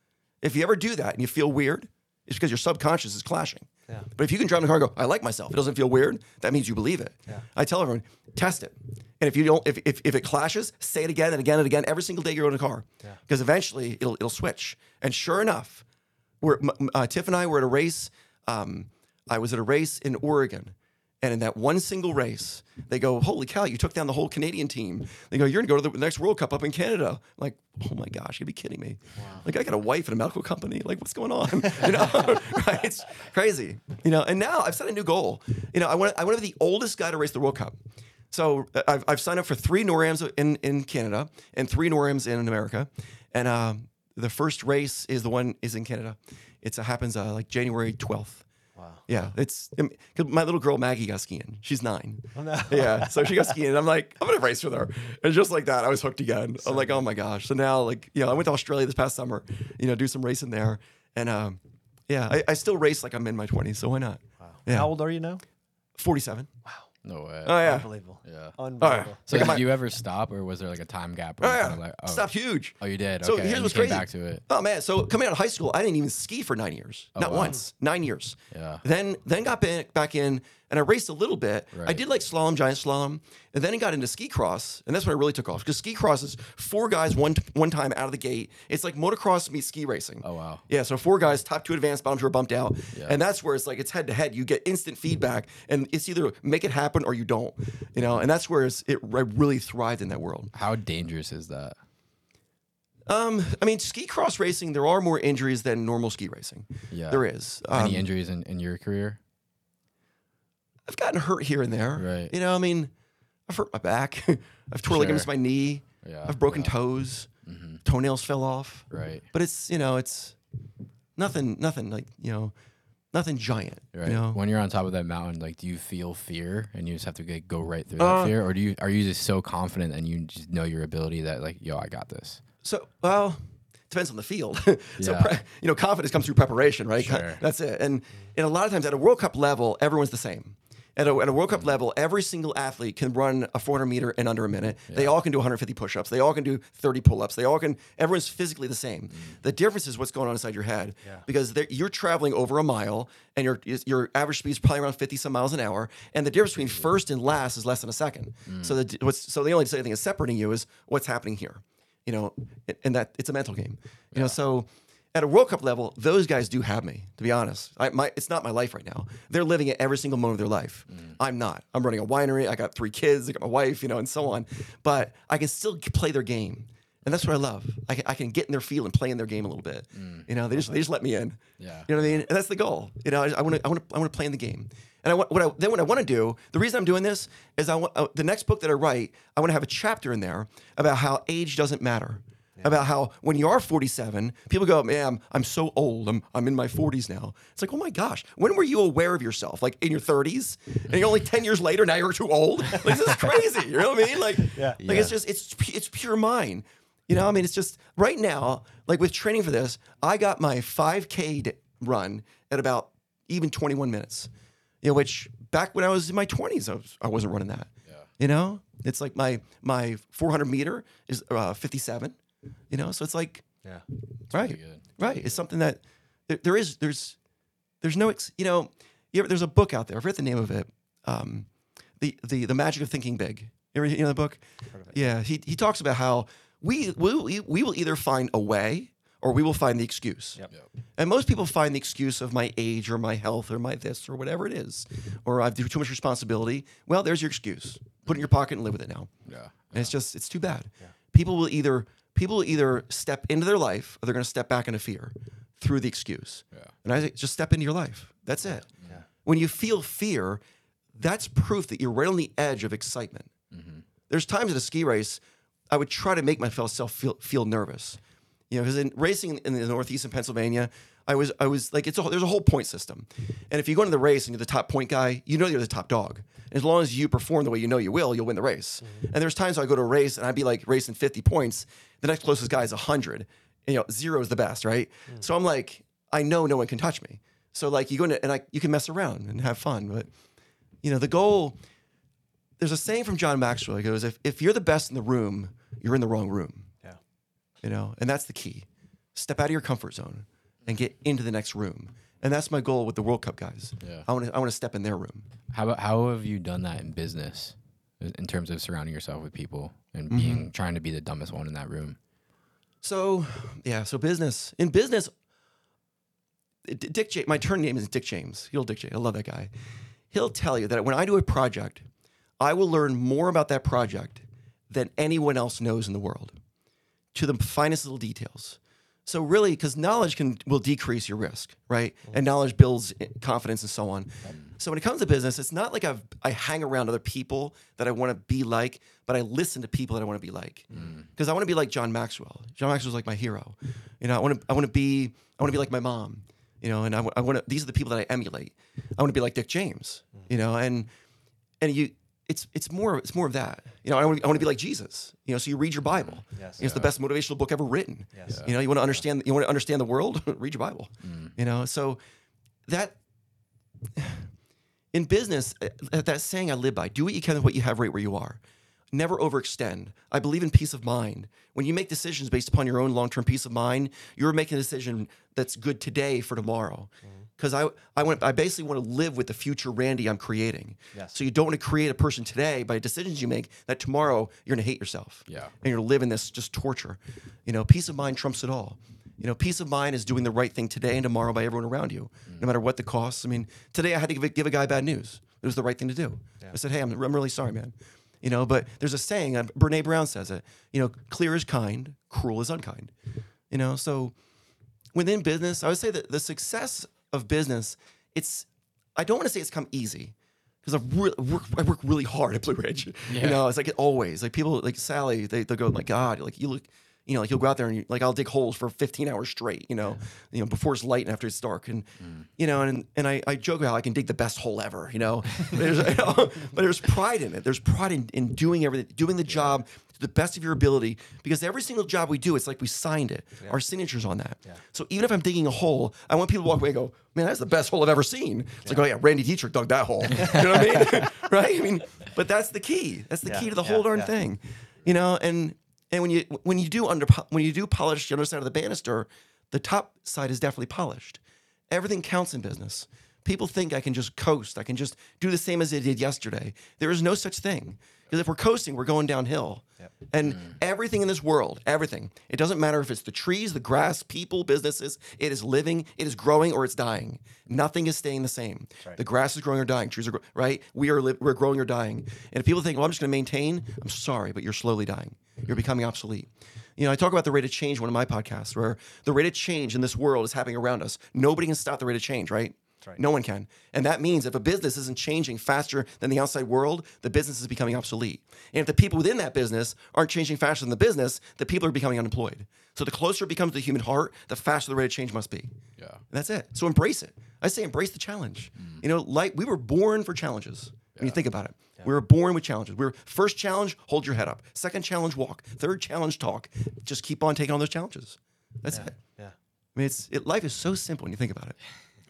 If you ever do that and you feel weird, it's because your subconscious is clashing. Yeah. But if you can drive in a car and go, I like myself, it doesn't feel weird, that means you believe it. Yeah. I tell everyone, test it. And if you don't, if, if, if it clashes, say it again and again and again every single day you're in a car. Because eventually it'll, it'll switch. And sure enough, we're, uh, Tiff and I were at a race. Um, I was at a race in Oregon. And in that one single race, they go, "Holy cow! You took down the whole Canadian team." They go, "You're gonna go to the next World Cup up in Canada." I'm like, oh my gosh, you'd be kidding me! Like, I got a wife and a medical company. Like, what's going on? You know, right? It's crazy. You know, and now I've set a new goal. You know, I want I want to be the oldest guy to race the World Cup. So uh, I've, I've signed up for three NORAMs in, in Canada and three NORAMs in America. And um, the first race is the one is in Canada. It happens uh, like January 12th. Wow. Yeah. It's my little girl Maggie got skiing. She's nine. Oh, no. Yeah. So she got skiing. And I'm like, I'm going to race with her. And just like that, I was hooked again. I'm like, oh my gosh. So now, like, you know, I went to Australia this past summer, you know, do some racing there. And um, yeah, I, I still race like I'm in my 20s. So why not? Wow. Yeah. How old are you now? 47. No way. Oh, yeah. Unbelievable. yeah. Unbelievable. Oh, so Like, am did I- you ever stop, or was there like a time gap? Oh, Where you yeah. kinda like, oh, Stopped huge. oh, you did. So okay. here's you what's came crazy. back to it. Oh man, so coming out of high school, I didn't even ski for nine years, oh, not wow. once, nine years. Yeah. Then then got back back in, and I raced a little bit. I did like slalom, giant slalom, and then I got into ski cross, and that's when I really took off because ski cross is four guys one one time out of the gate. It's like motocross meets ski racing. Oh wow. Yeah, so four guys, top two advanced, bottom two are bumped out, Yeah. and that's where it's like it's head to head. You get instant feedback, and it's either make it happen or you don't, you know. And that's where it's, it I really thrived in that world. How dangerous is that? Um, I mean, ski cross racing, there are more injuries than normal ski racing. Yeah. There is. Um, Any injuries in, in your career? I've gotten hurt here and there. Right. You know, I mean, I've hurt my back. I've tore ligaments my knee. Yeah. I've broken yeah. toes. Mhm. Toenails fell off. Right. But it's you know it's nothing nothing like you know nothing giant. Right. You know. When you're on top of that mountain, like, do you feel fear and you just have to like, go right through that Uh, fear, or do you are you just so confident and you just know your ability that like, yo, I got this? So well. Depends on the field. so, Yeah. pre- you know, confidence comes through preparation, right? Sure. That's it. And and a lot of times at a World Cup level, everyone's the same. At a, at a World. Cup level, every single athlete can run a 400 meter in under a minute. They all can do 150 push-ups. They all can do 30 pull-ups. They all can. Everyone's physically the same. Mm-hmm. The difference is what's going on inside your head. Because you're traveling over a mile, and your your average speed is probably around 50 some miles an hour, and the difference between first and last is less than a second. Mm. So the what's so the only thing that's separating you is what's happening here. You know, and that it's a mental game. You know, so at a World Cup level, those guys do have me. To be honest, I, my it's not my life right now. They're living it every single moment of their life. I'm not. I'm running a winery. I got three kids. I got my wife. You know, and so on. But I can still play their game, and that's what I love. I can, I can get in their field and play in their game a little bit. You know, they just they just let me in. Yeah. You know what I mean? And that's the goal. You know, I want to I want to I want to play in the game. And I want what I, then what I want to do. The reason I'm doing this is I want uh, the next book that I write. I want to have a chapter in there about how age doesn't matter. About how when you are 47, people go, "Man, I'm, I'm so old. I'm I'm in my 40s now." It's like, oh my gosh, when were you aware of yourself? Like in your 30s, and you're only 10 years later now you're too old. Like this is crazy. You know what I mean? Like, Yeah. like it's just it's it's pure mind. You know, I mean, it's just right now, like with training for this, I got my 5K run at about even 21 minutes. You know, which back when I was in my 20s, I, was, I wasn't running that. Yeah. You know, it's like my my 400 meter is uh, 57. You know, so it's like Yeah. right, good. right. It's something that there, there is there's there's no ex, you know you ever, there's a book out there. I forget the name of it. Um, the the the magic of thinking big. You ever you know the book? Yeah, he he talks about how we we we we will either find a way or we will find the excuse. Yep. And most people find the excuse of my age or my health or my this or whatever it is, or I've too much responsibility. Well, there's your excuse. Put it in your pocket and live with it now. Yeah. And it's just it's too bad. People will either people either step into their life or they're going to step back into fear through the excuse. Yeah. And I say, just step into your life. That's it. When you feel fear, that's proof that you're right on the edge of excitement. Mm-hmm. There's times at a ski race, I would try to make myself feel feel nervous. You know, because in racing in the Northeast in Pennsylvania, I was I was like it's a, there's a whole point system, and if you go into the race and you're the top point guy, you know you're the top dog. As long as you perform the way you know you will, you'll win the race. Mm-hmm. And there's times I go to a race and I'd be like racing 50 points, the next closest guy is 100. And, you know, zero is the best, right? Mm. So I'm like, I know no one can touch me. So like you go into and I you can mess around and have fun, but you know the goal. There's a saying from John Maxwell. He goes, if, if you're the best in the room, you're in the wrong room Yeah. you know and that's the key step out of your comfort zone and get into the next room and that's my goal with the world cup guys Yeah. i want to i want to step in their room How about how have you done that in business, in terms of surrounding yourself with people and Mm-hmm. being trying to be the dumbest one in that room? so yeah so business in business dick james my turn name is dick james know dick james i love that guy he'll tell you that when I do a project, I will learn more about that project than anyone else knows in the world to the finest little details. So really, because knowledge can will decrease your risk, right? And mm. knowledge builds confidence and so on. Mm. So when it comes to business, it's not like I've I hang around other people that I want to be like, but I listen to people that I want to be like. Mm. Because I want to be like John Maxwell. John Maxwell's like my hero. You know, I want to I want to be I want to be like my mom. You know, and I, want to. These are the people that I emulate. I want to be like Dick James. You know, and and you it's it's more it's more of that. You know i want to, I want to be like jesus. You know so you read your bible. Yes. You know, it's the best motivational book ever written. Yes. you know you want to understand you want to understand the world? Read your bible. Mm. you know so that in business uh, that saying i live by do what you can with what you have right where you are. Never overextend. I believe in peace of mind. When you make decisions based upon your own long-term peace of mind you're making a decision that's good today for tomorrow. Mm. Because I, I want I basically want to live with the future Randy I'm creating. Yes. So you don't want to create a person today by decisions you make that tomorrow you're gonna hate yourself. Yeah. And you're in this just torture. You know, peace of mind trumps it all. You know, peace of mind is doing the right thing today and tomorrow by everyone around you, no matter what the costs. I mean, today I had to give a, give a guy bad news. It was the right thing to do. Yeah. I said, hey, I'm, I'm really sorry, man. You know, but there's a saying, uh, Brene Brown says it, you know, clear is kind, cruel is unkind. You know, so within business, I would say that the success of business, it's I don't want to say it's come easy because re- work, I work really hard at Blue Ridge. You know, it's like always like people like Sally, they they go oh like God, like you look. You know, like you'll go out there and you, like I'll dig holes for 15 hours straight. You know, you know before it's light and after it's dark, and mm. you know, and and I, I joke how I can dig the best hole ever. You know, there's, you know, but there's pride in it. There's pride in, in doing everything, doing the job to the best of your ability. Because every single job we do, it's like we signed it, our signatures on that. So even if I'm digging a hole, I want people to walk away and go, "Man, that's the best hole I've ever seen." It's like, "Oh yeah, Randy Detrick dug that hole." You know what I mean? right? I mean, but that's the key. That's the Yeah, key to the yeah, whole darn yeah. thing. You know, and and when you when you do under when you do polish the other side of the banister, the top side is definitely polished. Everything counts in business. People think I can just coast. I can just do the same as I did yesterday. There is no such thing. Because if we're coasting, we're going downhill. And mm. everything in this world, everything, it doesn't matter if it's the trees, the grass, people, businesses, it is living, it is growing, or it's dying. Nothing is staying the same. The grass is growing or dying. Trees are, right? We are, li- we're growing or dying. And if people think, well, I'm just going to maintain, I'm sorry, but you're slowly dying. You're becoming obsolete. You know, I talk about the rate of change in one of my podcasts where the rate of change in this world is happening around us. Nobody can stop the rate of change, right? Right. No one can. And that means if a business isn't changing faster than the outside world, the business is becoming obsolete. And if the people within that business aren't changing faster than the business, the people are becoming unemployed. So the closer it becomes to the human heart, the faster the rate of change must be. Yeah. And that's it. So embrace it. I say embrace the challenge. Mm-hmm. You know, like we were born for challenges. When you think about it, we were born with challenges. We were first challenge, hold your head up. Second challenge, walk. Third challenge, talk. Just keep on taking on those challenges. That's it. Yeah. I mean, it's it, life is so simple when you think about it.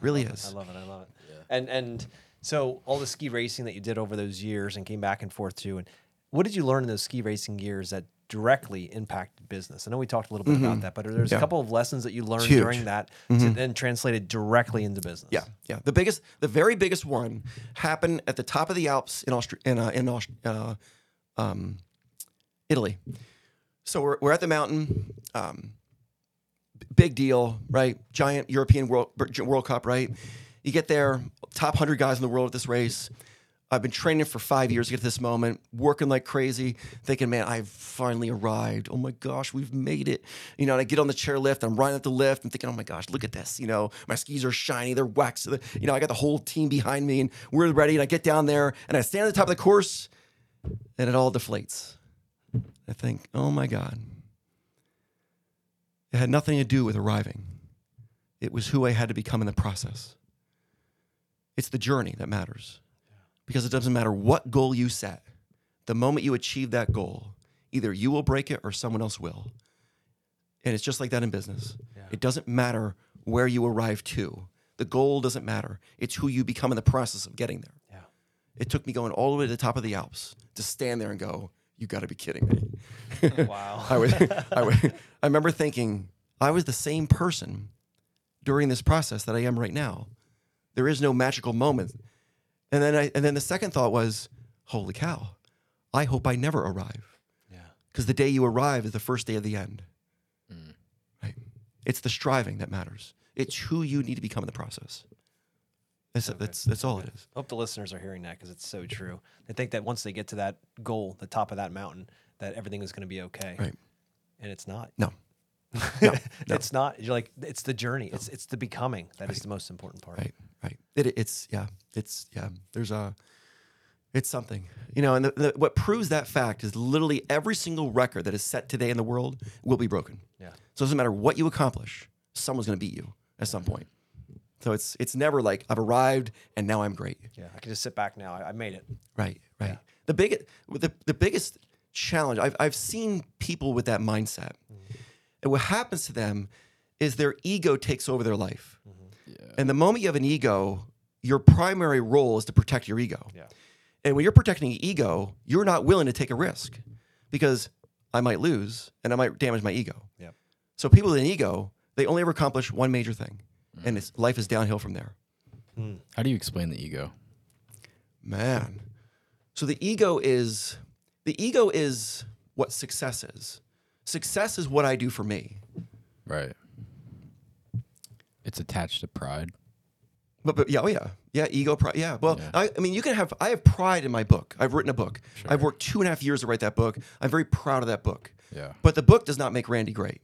Really is. I love it. I love it. And and so all the ski racing that you did over those years and came back and forth to, and what did you learn in those ski racing years that directly impacted business? I know we talked a little bit about that, but there's Yeah. a couple of lessons that you learned huge. during that to then translated directly into business. Yeah, yeah. The biggest, the very biggest one happened at the top of the Alps in Austria, in uh, in Aust- uh, um, Italy. So we're, we're at the mountain. Um, big deal, right? Giant European World World Cup, right? You get there, top hundred guys in the world at this race. I've been training for five years to get to this moment, working like crazy, thinking, man, I've finally arrived. Oh my gosh, we've made it. You know, and I get on the chairlift, I'm riding up the lift I'm thinking, oh my gosh, look at this. You know, my skis are shiny, they're waxed. You know, I got the whole team behind me and we're ready. And I get down there and I stand at the top of the course and it all deflates. I think, oh my God. It had nothing to do with arriving. It was who I had to become in the process. It's the journey that matters because it doesn't matter what goal you set. The moment you achieve that goal, either you will break it or someone else will. And it's just like that in business. It doesn't matter where you arrive to. The goal doesn't matter. It's who you become in the process of getting there. Yeah. It took me going all the way to the top of the Alps to stand there and go, "You got to be kidding me." Wow. I was, I was, I remember thinking I was the same person during this process that I am right now. There is no magical moment. And then I, and then the second thought was, holy cow, I hope I never arrive. Yeah. Because the day you arrive is the first day of the end. Mm. Right? It's the striving that matters. It's who you need to become in the process. That's that's that's all it is. I hope the listeners are hearing that because it's so true. They think that once they get to that goal, the top of that mountain, that everything is going to be okay. Right. And it's not. No. No. no. It's not. You're like, it's the journey. It's it's the becoming that is the most important part. Right, right. It, it's yeah, it's yeah. There's a, it's something, you know. And the, the, what proves that fact is literally every single record that is set today in the world will be broken. Yeah. So it doesn't matter what you accomplish, someone's going to beat you at some point. So it's it's never like I've arrived and now I'm great. Yeah. I can just sit back now. I, I made it. Right, right. The biggest the, the biggest challenge I've I've seen people with that mindset, mm-hmm. and what happens to them is their ego takes over their life. Mm-hmm. Yeah. And the moment you have an ego, your primary role is to protect your ego. Yeah. And when you're protecting your ego, you're not willing to take a risk because I might lose and I might damage my ego. Yeah. So people with an ego, they only ever accomplish one major thing, and it's life is downhill from there. How do you explain the ego? Man. So the ego is the ego is what success is. Success is what I do for me. Right. It's attached to pride. But, but yeah, oh yeah, yeah, ego, pride. Yeah, well, Yeah. I, I mean, you can have. I have pride in my book. I've written a book. I've worked two and a half years to write that book. I'm very proud of that book. Yeah. But the book does not make Randy great.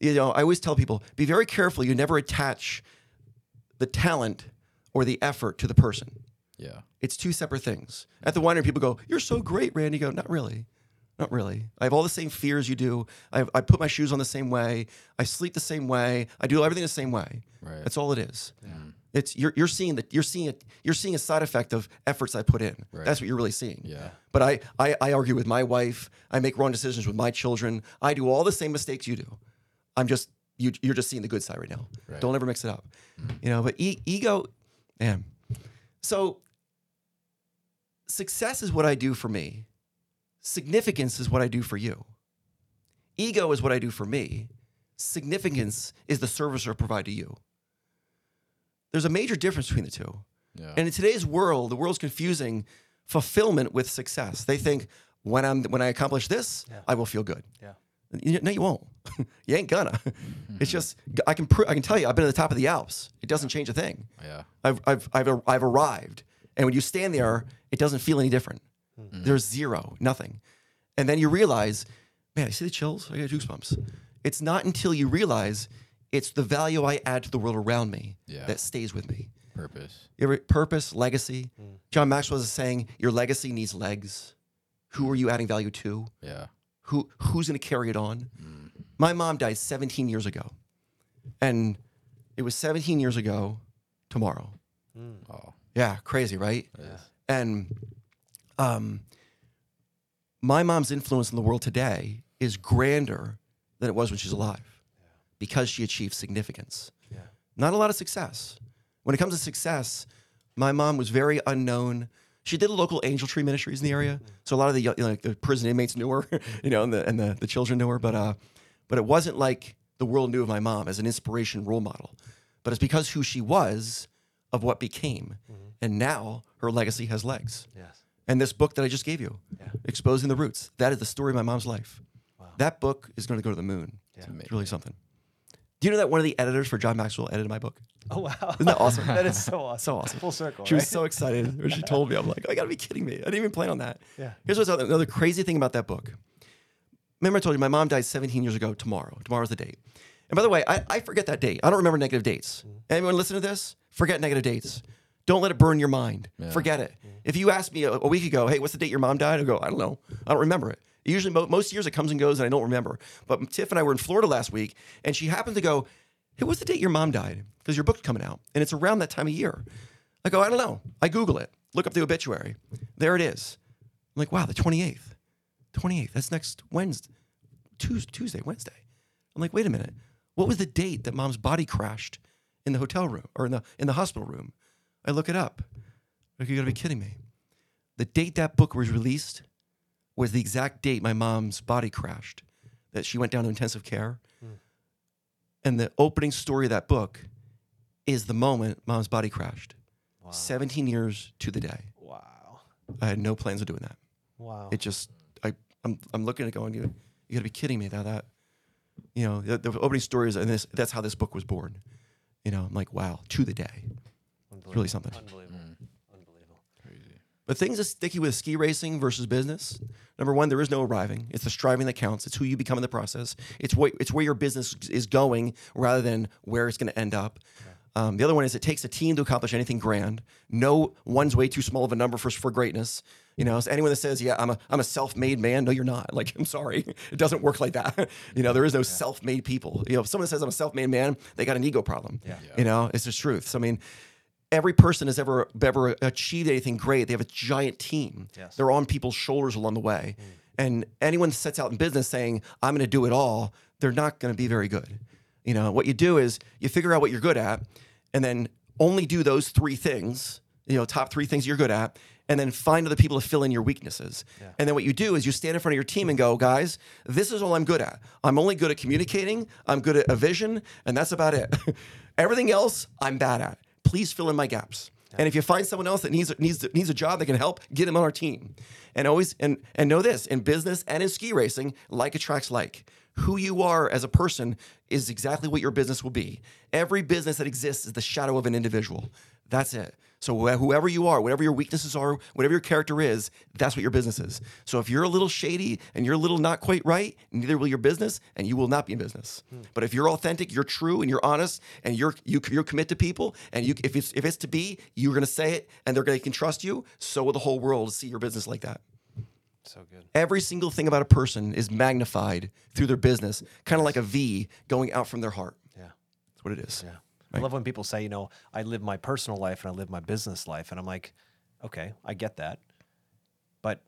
You know, I always tell people, be very careful. You never attach the talent or the effort to the person. Yeah. It's two separate things. At the winery, people go, "You're so great, Randy." You go, "Not really, not really. I have all the same fears you do. I, I put my shoes on the same way. I sleep the same way. I do everything the same way. Right. That's all it is. It's you're you're seeing that you're seeing it. You're seeing a side effect of efforts I put in. Right. That's what you're really seeing. Yeah. But I, I I argue with my wife. I make wrong decisions with my children. I do all the same mistakes you do. I'm just you. You're just seeing the good side right now. Right. Don't ever mix it up. Mm-hmm. You know. But e- ego, man. So success is what I do for me. Significance is what I do for you. Ego is what I do for me. Significance is the service I provide to you. There's a major difference between the two. Yeah. And in today's world, the world's confusing fulfillment with success. They think when I'm when I accomplish this, Yeah. I will feel good. Yeah. You- No, you won't. you ain't gonna. it's just I can pr- I can tell you I've been at the top of the Alps. It doesn't change a thing. yeah. I've I've I've, I've arrived, and when you stand there, it doesn't feel any different. Mm-hmm. There's zero, nothing, and then you realize, man, I see the chills. I got goosebumps. It's not until you realize it's the value I add to the world around me Yeah. that stays with me. Purpose. You ever, purpose, legacy. Mm. John Maxwell is saying your legacy needs legs. Who are you adding value to? Yeah. Who who's going to carry it on? My mom died 17 years ago, and it was 17 years ago tomorrow. Oh. Yeah, crazy, right? is. And um, my mom's influence in the world today is grander than it was when she's alive because she achieved significance. Yeah. Not a lot of success. When it comes to success, my mom was very unknown. She did a local angel tree ministries in the area, so a lot of the, you know, like the prison inmates knew her, you know, and the and the, the children knew her. But uh, but it wasn't like the world knew of my mom as an inspiration role model. But it's because who she was, of what became, and now her legacy has legs. Yes. And this book that I just gave you, Exposing the Roots, that is the story of my mom's life. That book is going to go to the moon. Yeah, It's really something. Do you know that one of the editors for John Maxwell edited my book? Oh wow. Isn't that awesome? that is so awesome. So awesome. Full circle. She was so excited when she told me. I'm like, oh, you got to be kidding me. I didn't even plan on that. Yeah. Here's what's another crazy thing about that book. Remember, I told you my mom died 17 years ago tomorrow. Tomorrow's the date. And by the way, I, I forget that date. I don't remember negative dates. Mm-hmm. Anyone listen to this? Forget negative dates. Don't let it burn your mind. Forget it. Mm-hmm. If you asked me a, a week ago, hey, what's the date your mom died? I go, I don't know. I don't remember it. Usually, mo- most years it comes and goes, and I don't remember. But Tiff and I were in Florida last week, and she happened to go, hey, what's the date your mom died? Because your book's coming out, and it's around that time of year. I go, I don't know. I Google it, look up the obituary. There it is. I'm like, wow, the 28th. 28th. That's next Wednesday, Tuesday, Tuesday, Wednesday. I'm like, wait a minute. What was the date that mom's body crashed in the hotel room or in the in the hospital room? I look it up. Like, you gotta be kidding me. The date that book was released was the exact date my mom's body crashed, that she went down to intensive care. Hmm. And the opening story of that book is the moment mom's body crashed. 17 years to the day. Wow. I had no plans of doing that. Wow. It just, I, I'm, I'm looking at it going, you, you got to be kidding me. That, that, you know, the, the opening story is, and this, that's how this book was born. You know, I'm like, wow, to the day. It's really something. Unbelievable. Mm. Unbelievable. Crazy. But things that sticky with ski racing versus business. Number one, there is no arriving. It's the striving that counts. It's who you become in the process. It's what it's where your business is going rather than where it's going to end up. Um, the other one is it takes a team to accomplish anything grand. No one's way too small of a number for for greatness. You know, so anyone that says, "Yeah, I'm a I'm a self-made man," no, you're not. Like, I'm sorry, it doesn't work like that. you know, there is no self-made people. You know, if someone says I'm a self-made man, they got an ego problem. Yeah. You know, it's the truth. So I mean, every person has ever ever achieved anything great. They have a giant team. Yes. They're on people's shoulders along the way. Mm. And anyone sets out in business saying, I'm going to do it all, they're not going to be very good. You know, what you do is you figure out what you're good at and then only do those three things, you know, top three things you're good at, and then find other people to fill in your weaknesses. And then what you do is you stand in front of your team and go, guys, this is all I'm good at. I'm only good at communicating, I'm good at a vision, and that's about it. Everything else, I'm bad at. Please fill in my gaps. And if you find someone else that needs needs needs a job that can help, get them on our team. And always and and know this in business and in ski racing, like attracts like. Who you are as a person is exactly what your business will be. Every business that exists is the shadow of an individual. That's it. So wh- whoever you are, whatever your weaknesses are, whatever your character is, that's what your business is. So if you're a little shady and you're a little not quite right, neither will your business, and you will not be in business. Hmm. But if you're authentic, you're true, and you're honest, and you're you you're commit to people, and you if it's if it's to be, you're gonna say it, and they're gonna can trust you. So will the whole world see your business like that. So good. Every single thing about a person is magnified through their business, kind of like a V going out from their heart. Yeah. That's what it is. Yeah. I love when people say, you know, I live my personal life and I live my business life. And I'm like, okay, I get that. But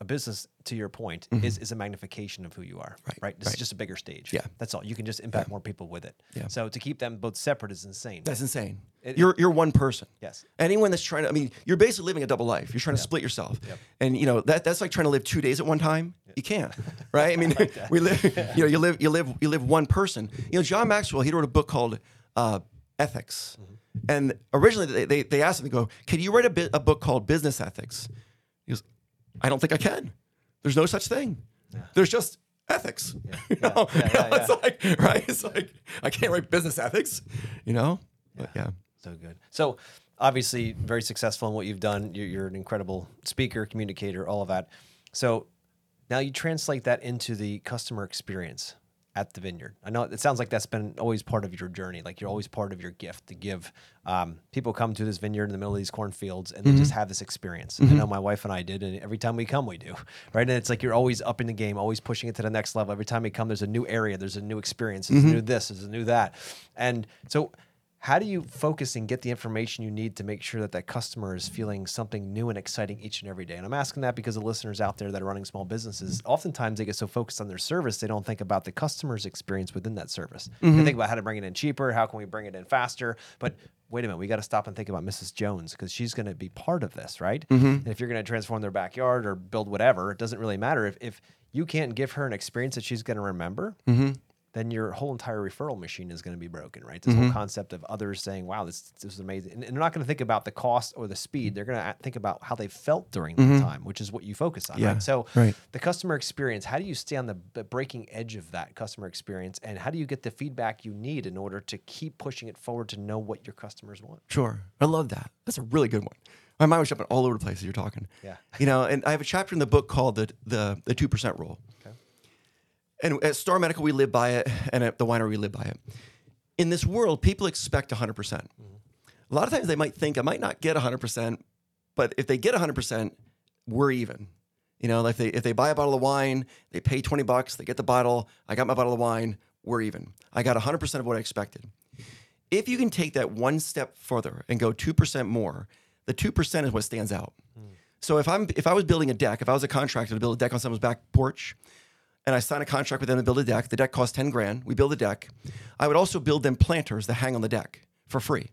a business, to your point, is, is a magnification of who you are. Mm-hmm. Right, Right. This right. is just a bigger stage. Yeah. That's all. You can just impact more people with it. Yeah. So to keep them both separate is insane. That's insane. It- you're you're one person. Yes. Anyone that's trying to, I mean, you're basically living a double life. You're trying to split yourself, Yep. and you know that that's like trying to live two days at one time. You can't, right? I mean, we live. You know, you live you live you live one person. You know, John Maxwell. He wrote a book called uh, Ethics, and originally they, they they asked him to go, "Can you write a, bit, a book called Business Ethics?" He goes, "I don't think I can. There's no such thing. There's just." Ethics, you know? Yeah, yeah, it's like right. It's like I can't write business ethics, you know. But yeah. So good. So obviously very successful in what you've done. You're, you're an incredible speaker, communicator, all of that. So now you translate that into the customer experience at the vineyard. I know it sounds like that's been always part of your journey. Like you're always part of your gift to give. Um, people come to this vineyard in the middle of these cornfields and they just mm-hmm. have this experience. I mm-hmm. know my wife and I did, and every time we come, we do. Right. And it's like you're always up in the game, always pushing it to the next level. Every time we come, there's a new area, there's a new experience, there's a mm-hmm. new this, there's a new that. And so how do you focus and get the information you need to make sure that that customer is feeling something new and exciting each and every day? And I'm asking that because the listeners out there that are running small businesses, oftentimes they get so focused on their service, they don't think about the customer's experience within that service. They mm-hmm. think about how to bring it in cheaper, how can we bring it in faster, but wait a minute, we got to stop and think about Mrs. Jones because she's going to be part of this, right? Mm-hmm. And if you're going to transform their backyard or build whatever, it doesn't really matter. If, if you can't give her an experience that she's going to remember, mm-hmm. Then your whole entire referral machine is going to be broken, right? This whole mm-hmm. concept of others saying, "Wow, this, this is amazing," and, and they're not going to think about the cost or the speed. They're going to uh, think about how they felt during that mm-hmm. time, which is what you focus on, Yeah, right? So, right. the customer experience. How do you stay on the, the breaking edge of that customer experience, and how do you get the feedback you need in order to keep pushing it forward to know what your customers want? Sure. I love that. That's a really good one. My mind was jumping all over the place as you're talking. Yeah. You know, and I have a chapter in the book called the the the two percent rule. Okay. And at Star Medical, we live by it, and at the winery, we live by it. In this world, people expect 100%. percent A lot of times they might think I might not get 100%, but if they get 100%, we're even. You know, like they, if they buy a bottle of wine, they pay 20 bucks, they get the bottle, I got my bottle of wine, we're even. I got 100% of what I expected. If you can take that one step further and go 2% more, the 2% is what stands out. Hmm. So if I'm if I was building a deck, if I was a contractor to build a deck on someone's back porch, and I sign a contract with them to build a deck, the deck costs 10 grand. We build a deck. I would also build them planters that hang on the deck for free.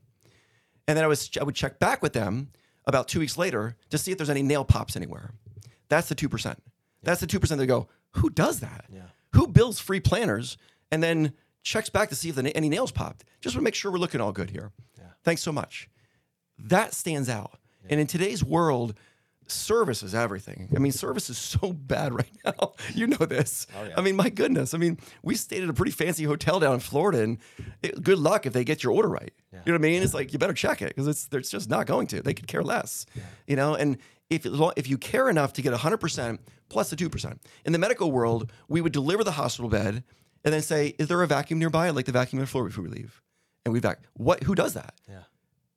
And then I was I would check back with them about two weeks later to see if there's any nail pops anywhere. That's the two percent. That's the two percent that go, who does that? Yeah. Who builds free planters and then checks back to see if the, any nails popped? Just want to make sure we're looking all good here. Thanks so much. That stands out. And in today's world, service is everything. I mean, service is so bad right now. You know this. Oh, I mean, my goodness. I mean, we stayed at a pretty fancy hotel down in Florida, and it, good luck if they get your order right. You know what I mean? It's like you better check it because it's it's just not going to. They could care less. You know, and if if you care enough to get 100% plus the 2%. In the medical world, we would deliver the hospital bed and then say, "Is there a vacuum nearby? I'd like the vacuum the floor before we leave." And we vac. What? Who does that? Yeah.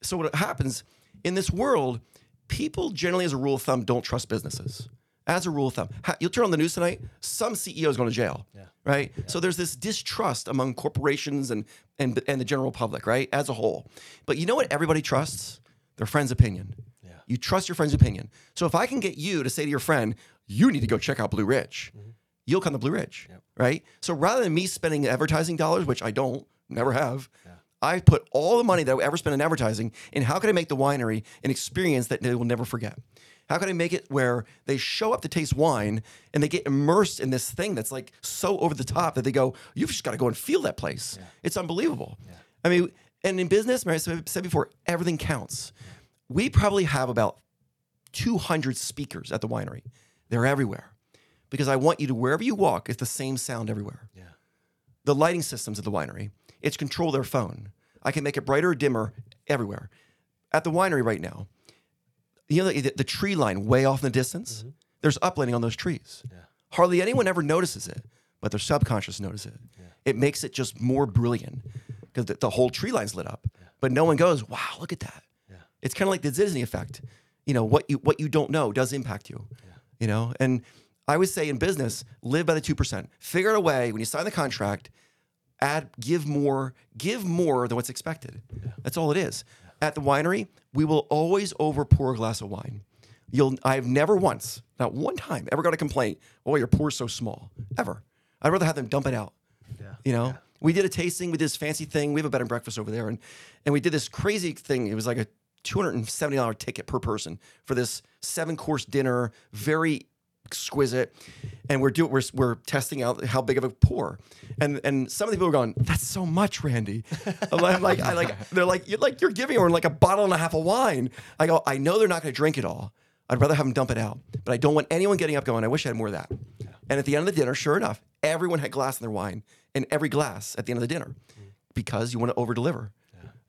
So what happens in this world? People generally, as a rule of thumb, don't trust businesses. As a rule of thumb, you'll turn on the news tonight. Some CEO is going to jail. Right. So there's this distrust among corporations and and and the general public, right, as a whole. But you know what? Everybody trusts their friend's opinion. Yeah. You trust your friend's opinion. So if I can get you to say to your friend, "You need to go check out Blue Ridge," mm-hmm. you'll come to Blue Ridge, right? So rather than me spending advertising dollars, which I don't, never have, I put all the money that I ever spent in advertising in how can I make the winery an experience that they will never forget? How can I make it where they show up to taste wine and they get immersed in this thing that's like so over the top that they go, you've just got to go and feel that place. It's unbelievable. I mean, and in business, I said before, everything counts. We probably have about 200 speakers at the winery. They're everywhere because I want you to, wherever you walk, it's the same sound everywhere. Yeah. The lighting systems at the winery, it's control their phone. I can make it brighter or dimmer everywhere. At the winery right now, you know, the, the tree line way off in the distance, mm-hmm. there's uplighting on those trees. Hardly anyone ever notices it, but their subconscious notices it. It makes it just more brilliant because the, the whole tree line's lit up. But no one goes, wow, look at that. It's kind of like the Disney effect. You know, what you what you don't know does impact you. You know, and I would say in business, live by the two percent. Figure out a way when you sign the contract, add, give more, give more than what's expected. That's all it is. At the winery, we will always over pour a glass of wine. You'll, I've never once, not one time, ever got a complaint. Oh, your pour's so small. Ever. I'd rather have them dump it out. You know, we did a tasting. We did this fancy thing. We have a bed and breakfast over there, and and we did this crazy thing. It was like a two hundred and seventy dollar ticket per person for this seven course dinner. Very exquisite, and we're doing we're, we're testing out how big of a pour, and and some of the people are going, "That's so much, Randy." I'm like, I'm like, I like they're like you're like you're giving them like a bottle and a half of wine. I go, I know they're not going to drink it all. I'd rather have them dump it out, but I don't want anyone getting up going, "I wish I had more of that." And at the end of the dinner, sure enough, everyone had glass in their wine, and every glass at the end of the dinner, because you want to over deliver.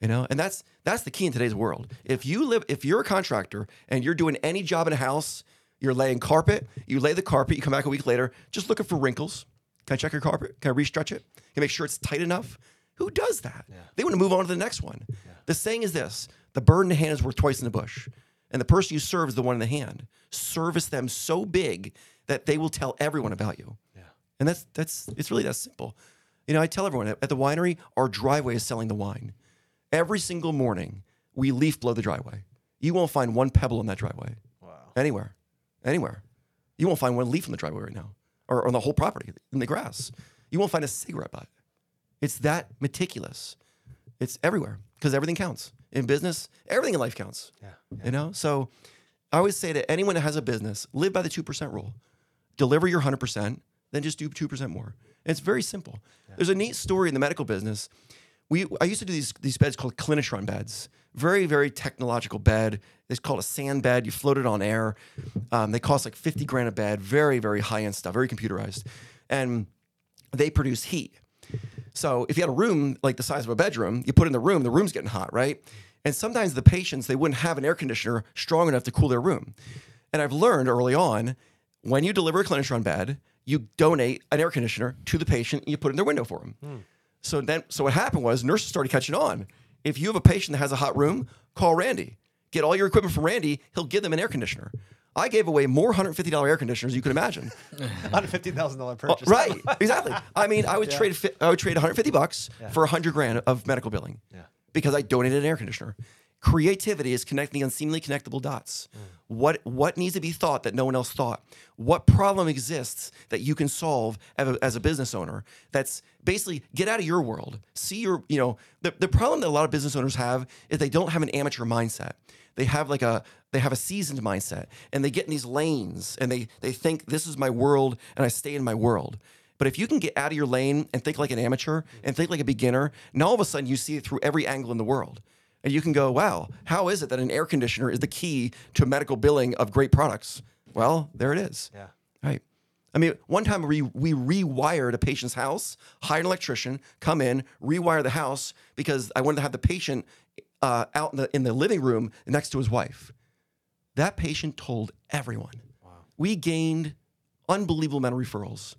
You know, and that's that's the key in today's world. If you live, if you're a contractor and you're doing any job in a house, you're laying carpet, you lay the carpet, you come back a week later, just looking for wrinkles. Can I check your carpet? Can I restretch it? Can I make sure it's tight enough? Who does that? They want to move on to the next one. The saying is this: the bird in the hand is worth twice in the bush, and the person you serve is the one in the hand. Service them so big that they will tell everyone about you. Yeah. And that's that's it's really that simple. You know, I tell everyone at at the winery, our driveway is selling the wine. Every single morning, we leaf blow the driveway. You won't find one pebble in that driveway. Wow. Anywhere. Anywhere. You won't find one leaf in the driveway right now. Or on the whole property, in the grass. You won't find a cigarette butt. It's that meticulous. It's everywhere because everything counts. In business, everything in life counts. Yeah. You know? So I always say to anyone that has a business, live by the 2% rule. Deliver your 100%, then just do 2% more. And it's very simple. There's a neat story in the medical business. We I used to do these these beds called Clinitron beds. Very, very technological bed. It's called a sand bed. You float it on air. Um, they cost like 50 grand a bed. Very, very high end stuff, very computerized. And they produce heat. So if you had a room like the size of a bedroom, you put in the room, the room's getting hot, right? And sometimes the patients, they wouldn't have an air conditioner strong enough to cool their room. And I've learned early on, when you deliver a Clinitron bed, you donate an air conditioner to the patient and you put it in their window for them. So then, so what happened was nurses started catching on. If you have a patient that has a hot room, call Randy. Get all your equipment from Randy. He'll give them an air conditioner. I gave away more $150 air conditioners you could imagine. Hundred fifty thousand dollar Oh, purchase. right, exactly. I mean, I would trade fi- I would trade 150 bucks for 100 grand of medical billing because I donated an air conditioner. Creativity is connecting unseemly connectable dots. Mm. What what needs to be thought that no one else thought? What problem exists that you can solve as a, as a business owner? That's basically get out of your world. See your you know the the problem that a lot of business owners have is they don't have an amateur mindset. They have like a they have a seasoned mindset and they get in these lanes and they they think this is my world and I stay in my world. But if you can get out of your lane and think like an amateur mm. and think like a beginner, now all of a sudden you see it through every angle in the world. And you can go, wow, how is it that an air conditioner is the key to medical billing of great products? Well, there it is. Yeah. Right. I mean, one time we, we rewired a patient's house, hired an electrician, come in, rewire the house because I wanted to have the patient uh, out in the, in the living room next to his wife. That patient told everyone. Wow. We gained unbelievable amount of referrals.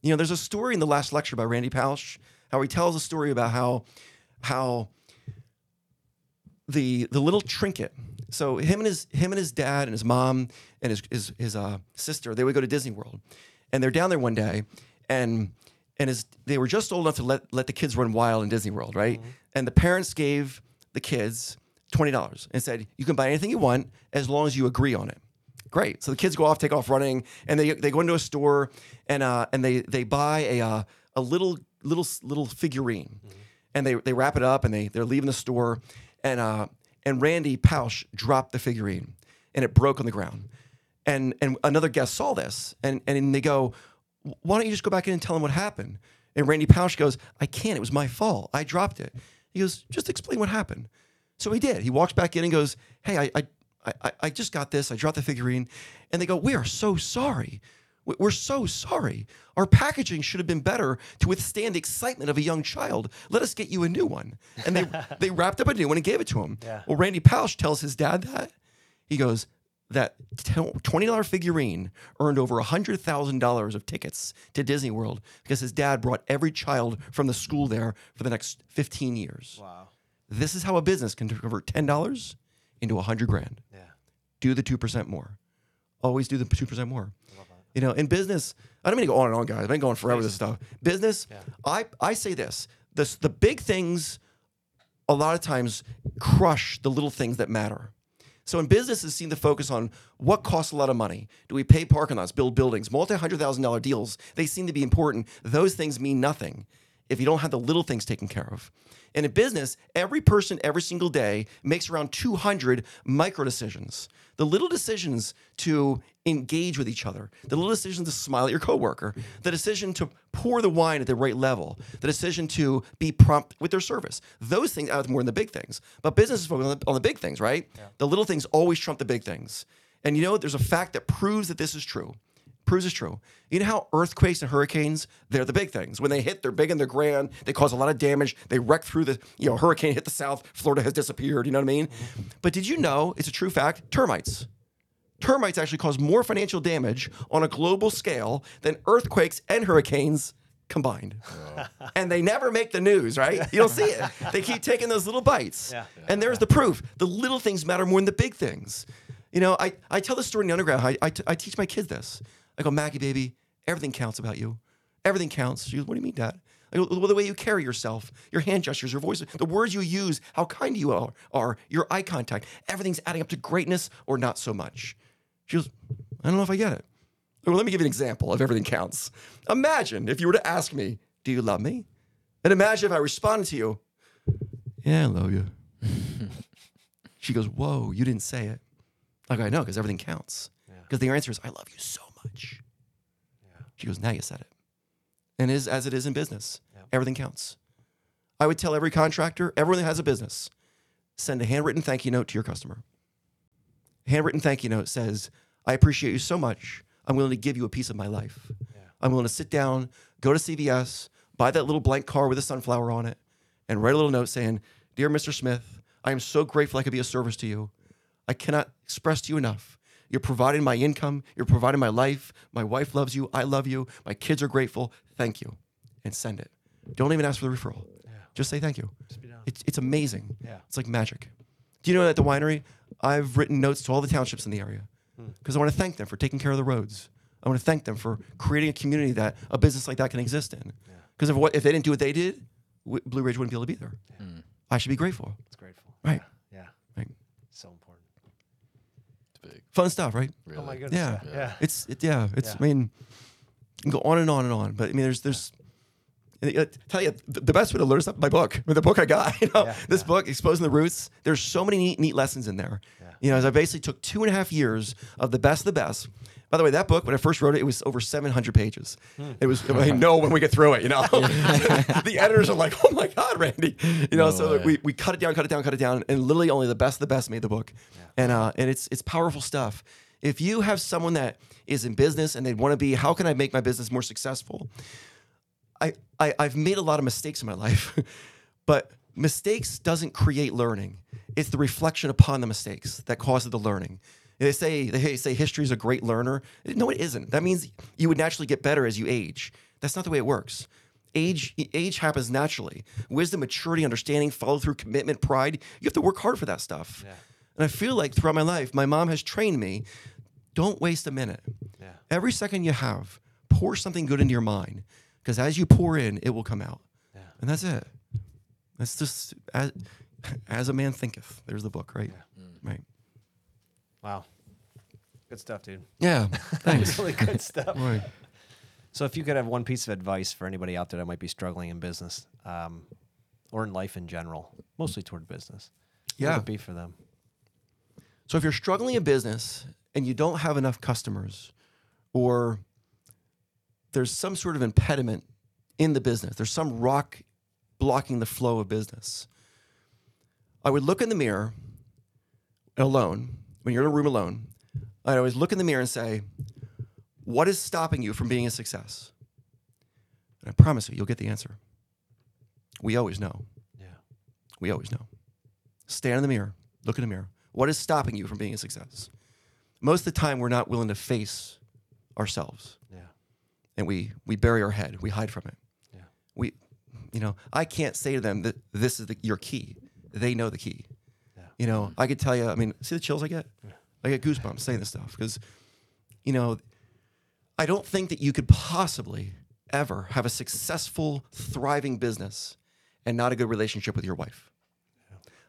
You know, there's a story in the last lecture by Randy Pausch, how he tells a story about how how the the little trinket. So him and his him and his dad and his mom and his his, his uh, sister they would go to Disney World, and they're down there one day, and and his they were just old enough to let let the kids run wild in Disney World, right? And the parents gave the kids twenty dollars and said you can buy anything you want as long as you agree on it. Great. So the kids go off, take off running, and they they go into a store and uh and they they buy a uh, a little little little figurine, and they they wrap it up and they they're leaving the store, and uh and Randy Pausch dropped the figurine, and it broke on the ground, and and another guest saw this, and and they go, why don't you just go back in and tell him what happened? And Randy Pausch goes, I can't. It was my fault. I dropped it. He goes, just explain what happened. So he did. He walks back in and goes, Hey, I, I, I, I just got this. I dropped the figurine. And they go, We are so sorry. We- We're so sorry. Our packaging should have been better to withstand the excitement of a young child. Let us get you a new one. And they, they wrapped up a new one and gave it to him. Yeah. Well, Randy Pausch tells his dad that. He goes, that $20 figurine earned over $100,000 of tickets to Disney World because his dad brought every child from the school there for the next 15 years. Wow. This is how a business can convert $10 into 100 grand. Yeah. Do the 2% more. Always do the 2% more. You know, in business, I don't mean to go on and on, guys. I've been going forever with this stuff. Business, I, I say this. This the big things a lot of times crush the little things that matter. So in business, businesses seem to focus on what costs a lot of money. Do we pay parking lots, build buildings, multi hundred thousand dollar deals? They seem to be important. Those things mean nothing if you don't have the little things taken care of. And in business, every person every single day makes around 200 micro decisions. The little decisions to engage with each other, the little decision to smile at your coworker, the decision to pour the wine at the right level, the decision to be prompt with their service. Those things are more than the big things. But business is focused on the, on the big things, right? The little things always trump the big things. And you know, there's a fact that proves that this is true proves it's true. You know how earthquakes and hurricanes, they're the big things. When they hit, they're big and they're grand. They cause a lot of damage. They wreck through the, you know, hurricane hit the south, Florida has disappeared. You know what I mean? Mm-hmm. But did you know, it's a true fact, termites. Termites actually cause more financial damage on a global scale than earthquakes and hurricanes combined. and they never make the news, right? You don't see it. They keep taking those little bites. Yeah. And there's the proof. The little things matter more than the big things. You know, I, I tell this story in the underground. I, I, t- I teach my kids this. I go, Maggie, baby, everything counts about you. Everything counts. She goes, what do you mean, Dad? I go, well, the way you carry yourself, your hand gestures, your voice, the words you use, how kind you are, are, your eye contact, everything's adding up to greatness or not so much. She goes, I don't know if I get it. Well, let me give you an example of everything counts. Imagine if you were to ask me, Do you love me? And imagine if I responded to you, Yeah, I love you. she goes, Whoa, you didn't say it. Like, I know, because everything counts. Because the answer is, I love you so much. She goes, Now you said it. And is as it is in business, everything counts. I would tell every contractor, everyone that has a business, send a handwritten thank you note to your customer. Handwritten thank you note says, I appreciate you so much. I'm willing to give you a piece of my life. I'm willing to sit down, go to CVS, buy that little blank car with a sunflower on it, and write a little note saying, Dear Mr. Smith, I am so grateful I could be of service to you. I cannot express to you enough. You're providing my income. You're providing my life. My wife loves you. I love you. My kids are grateful. Thank you. And send it. Don't even ask for the referral. Just say thank you. It's, it's amazing. Yeah. It's like magic. Do you know that at the winery, I've written notes to all the townships in the area hmm. because I want to thank them for taking care of the roads. I want to thank them for creating a community that a business like that can exist in. Because if, what, if they didn't do what they did, Blue Ridge wouldn't be able to be there. Hmm. I should be grateful. It's grateful. Right. Yeah. Right. So important. Fun stuff, right? Oh my goodness. Yeah. Yeah. It's it, yeah. It's Yeah. I mean, you can go on and on and on. But I mean, there's there's And, uh, tell you the the best way to learn stuff my book the book i got you know Yeah, this yeah. book exposing the roots there's so many neat, neat lessons in there you know as i basically took two and a half years of the best of the best by the way that book when i first wrote it it was over 700 pages Hmm. it was i know when we get through it you know the editors are like oh my god randy you know No so way. we, we cut it down cut it down cut it down and literally only the best of the best made the book and uh and it's it's powerful stuff if you have someone that is in business and they want to be how can i make my business more successful I, I I've made a lot of mistakes in my life, but mistakes doesn't create learning. It's the reflection upon the mistakes that causes the learning. They say they say history is a great learner. No, it isn't. That means you would naturally get better as you age. That's not the way it works. Age age happens naturally. Wisdom, maturity, understanding, follow through, commitment, pride. You have to work hard for that stuff. And I feel like throughout my life, my mom has trained me. Don't waste a minute. Yeah. Every second you have, pour something good into your mind, because as you pour in, it will come out. Yeah. And that's it. That's just as, as a man thinketh. There's the book, right? Mm. Right. Wow. Good stuff, dude. Yeah. Thanks. really good stuff. Right. So, if you could have one piece of advice for anybody out there that might be struggling in business um, or in life in general, mostly toward business, what Yeah. would it be for them? So if you're struggling in business and you don't have enough customers, or there's some sort of impediment in the business, there's some rock blocking the flow of business, I would look in the mirror alone, when you're in a room alone, I'd always look in the mirror and say, What is stopping you from being a success? And I promise you, you'll get the answer. We always know. Yeah. We always know. Stand in the mirror, look in the mirror. What is stopping you from being a success? Most of the time, we're not willing to face ourselves, Yeah. and we we bury our head, we hide from it. Yeah. We, you know, I can't say to them that this is the, your key. They know the key. Yeah. You know, I could tell you. I mean, see the chills I get. I get goosebumps saying this stuff because, you know, I don't think that you could possibly ever have a successful, thriving business and not a good relationship with your wife.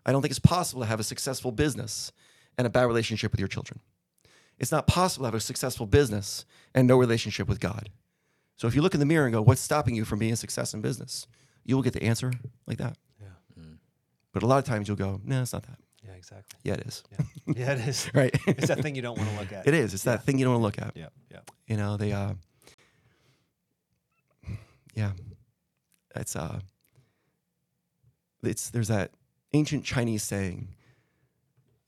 I don't think it's possible to have a successful business and a bad relationship with your children. It's not possible to have a successful business and no relationship with God. So if you look in the mirror and go, what's stopping you from being a success in business? You will get the answer like that. Yeah. But a lot of times you'll go, no, it's not that. Yeah, exactly. Yeah, it is. Yeah, yeah it is. Right. It's that thing you don't want to look at. it is. It's that thing you don't want to look at. Yeah, yeah. You know, they uh yeah. It's uh it's there's that ancient Chinese saying.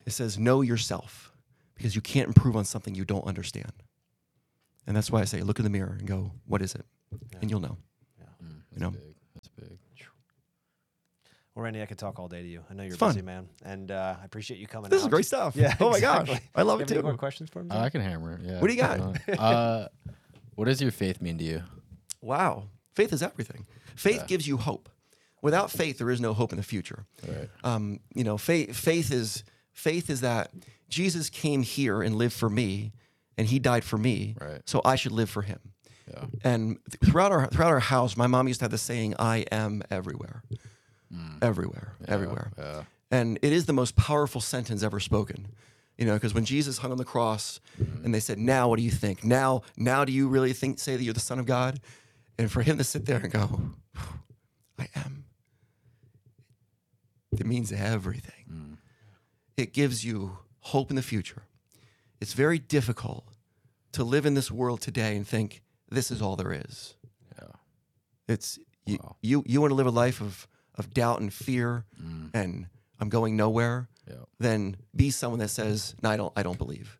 It says know yourself because you can't improve on something you don't understand. And that's why I say look in the mirror and go, what is it? And you'll know. You know. Big. Well, Randy, I could talk all day to you. I know you're It's a fun. busy man, and uh, I appreciate you coming. This is great stuff. Yeah. Oh my gosh. I love You it have any too. more questions for me? Oh, I can hammer it. Yeah. What do you got? uh, what does your faith mean to you? Wow. Faith is everything. Faith Yeah. gives you hope. Without faith, there is no hope in the future. Right. um, you know, faith, faith is faith is that Jesus came here and lived for me, and He died for me, Right. so I should live for Him. Yeah. And th- throughout our throughout our house, my mom used to have the saying, "I am everywhere, Mm. everywhere, everywhere," Yeah. and it is the most powerful sentence ever spoken. You know, because when Jesus hung on the cross, mm-hmm. and they said, "Now, what do you think? Now, now, do you really think say that you're the Son of God?" And for him to sit there and go, "I am," it means everything. Mm. It gives you hope in the future. It's very difficult to live in this world today and think this is all there is. Yeah. It's you, Wow. you, you want to live a life of, of doubt and fear mm. and I'm going nowhere, Yeah. then be someone that says, no, I don't, I don't believe.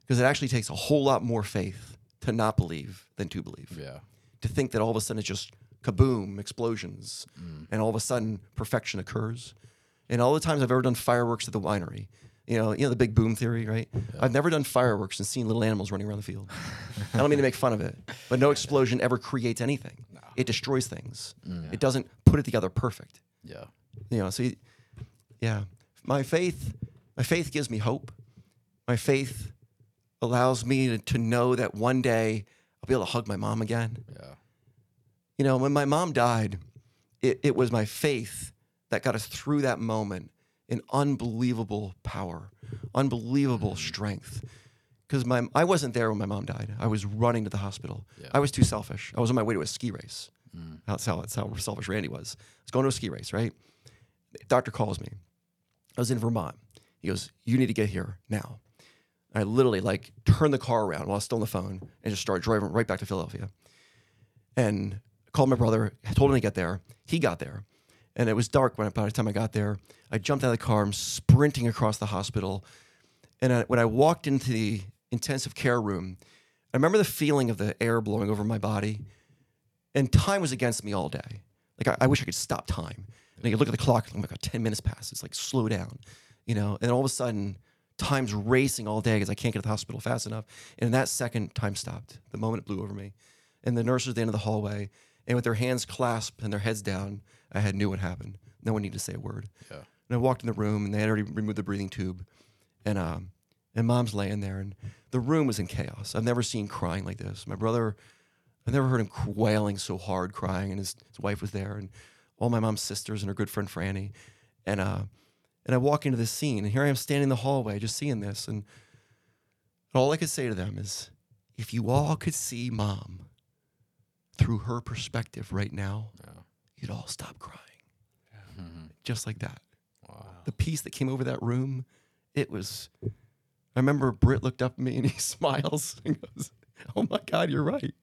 Because it actually takes a whole lot more faith to not believe than to believe. Yeah. To think that all of a sudden it's just kaboom, explosions, mm. and all of a sudden perfection occurs. And all the times I've ever done fireworks at the winery, you know, you know the big boom theory, right? I've never done fireworks and seen little animals running around the field. I don't mean to make fun of it, but no explosion ever creates anything. It destroys things. Mm, it doesn't put it together perfect. Yeah. You know, so you, yeah, my faith, my faith gives me hope. My faith allows me to, to know that one day I'll be able to hug my mom again. Yeah. You know, when my mom died, it, it was my faith that got us through that moment in unbelievable power, unbelievable mm. strength. Because my I wasn't there when my mom died. I was running to the hospital. Yeah. I was too selfish. I was on my way to a ski race. Mm. That's how that's how selfish Randy was. I was going to a ski race, right? Doctor calls me. I was in Vermont. He goes, "You need to get here now." I literally like turned the car around while I was still on the phone and just started driving right back to Philadelphia. And called my brother, told him to get there. He got there. And it was dark when by the time I got there. I jumped out of the car, I'm sprinting across the hospital. And I, when I walked into the intensive care room, I remember the feeling of the air blowing over my body. And time was against me all day. Like I, I wish I could stop time. And I could look at the clock, and oh my God, 10 minutes passed. It's like slow down, you know? And all of a sudden, time's racing all day because I can't get to the hospital fast enough. And in that second, time stopped. The moment it blew over me. And the nurses at the end of the hallway, and with their hands clasped and their heads down, I had knew what happened. No one needed to say a word. Yeah. And I walked in the room, and they had already removed the breathing tube, and um, and mom's laying there, and the room was in chaos. I've never seen crying like this. My brother, I've never heard him wailing so hard, crying, and his, his wife was there, and all my mom's sisters and her good friend Franny, and uh, and I walk into this scene, and here I am standing in the hallway, just seeing this, and all I could say to them is, if you all could see mom through her perspective right now, you'd all stop crying. Just like that. The peace that came over that room, it was. I remember Britt looked up at me and he smiles and goes, "Oh my God, you're right.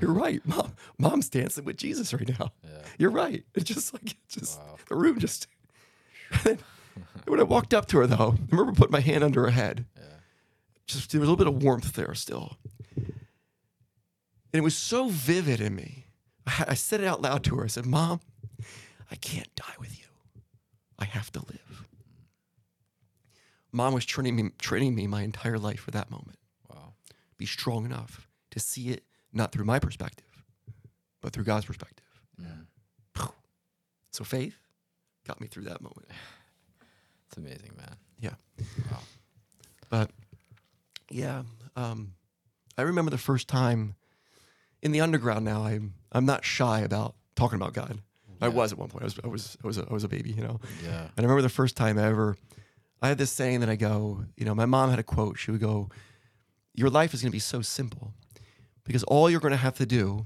You're right. Mom, mom's dancing with Jesus right now. You're right. It's just like it's just the room just." And then when I walked up to her, though, I remember putting my hand under her head. Just there was a little bit of warmth there still, and it was so vivid in me. I, I said it out loud to her. I said, "Mom, I can't die with you. I have to live." Mom was training me, training me my entire life for that moment. Wow. Be strong enough to see it not through my perspective, but through God's perspective. Phew. So faith got me through that moment. It's amazing, man. Yeah. Wow. But yeah, um, I remember the first time in the underground. Now I'm I'm not shy about talking about God. I was at one point. I was I was I was a, I was a baby, you know. Yeah. And I remember the first time I ever, I had this saying that I go, you know, my mom had a quote. She would go, Your life is going to be so simple because all you're going to have to do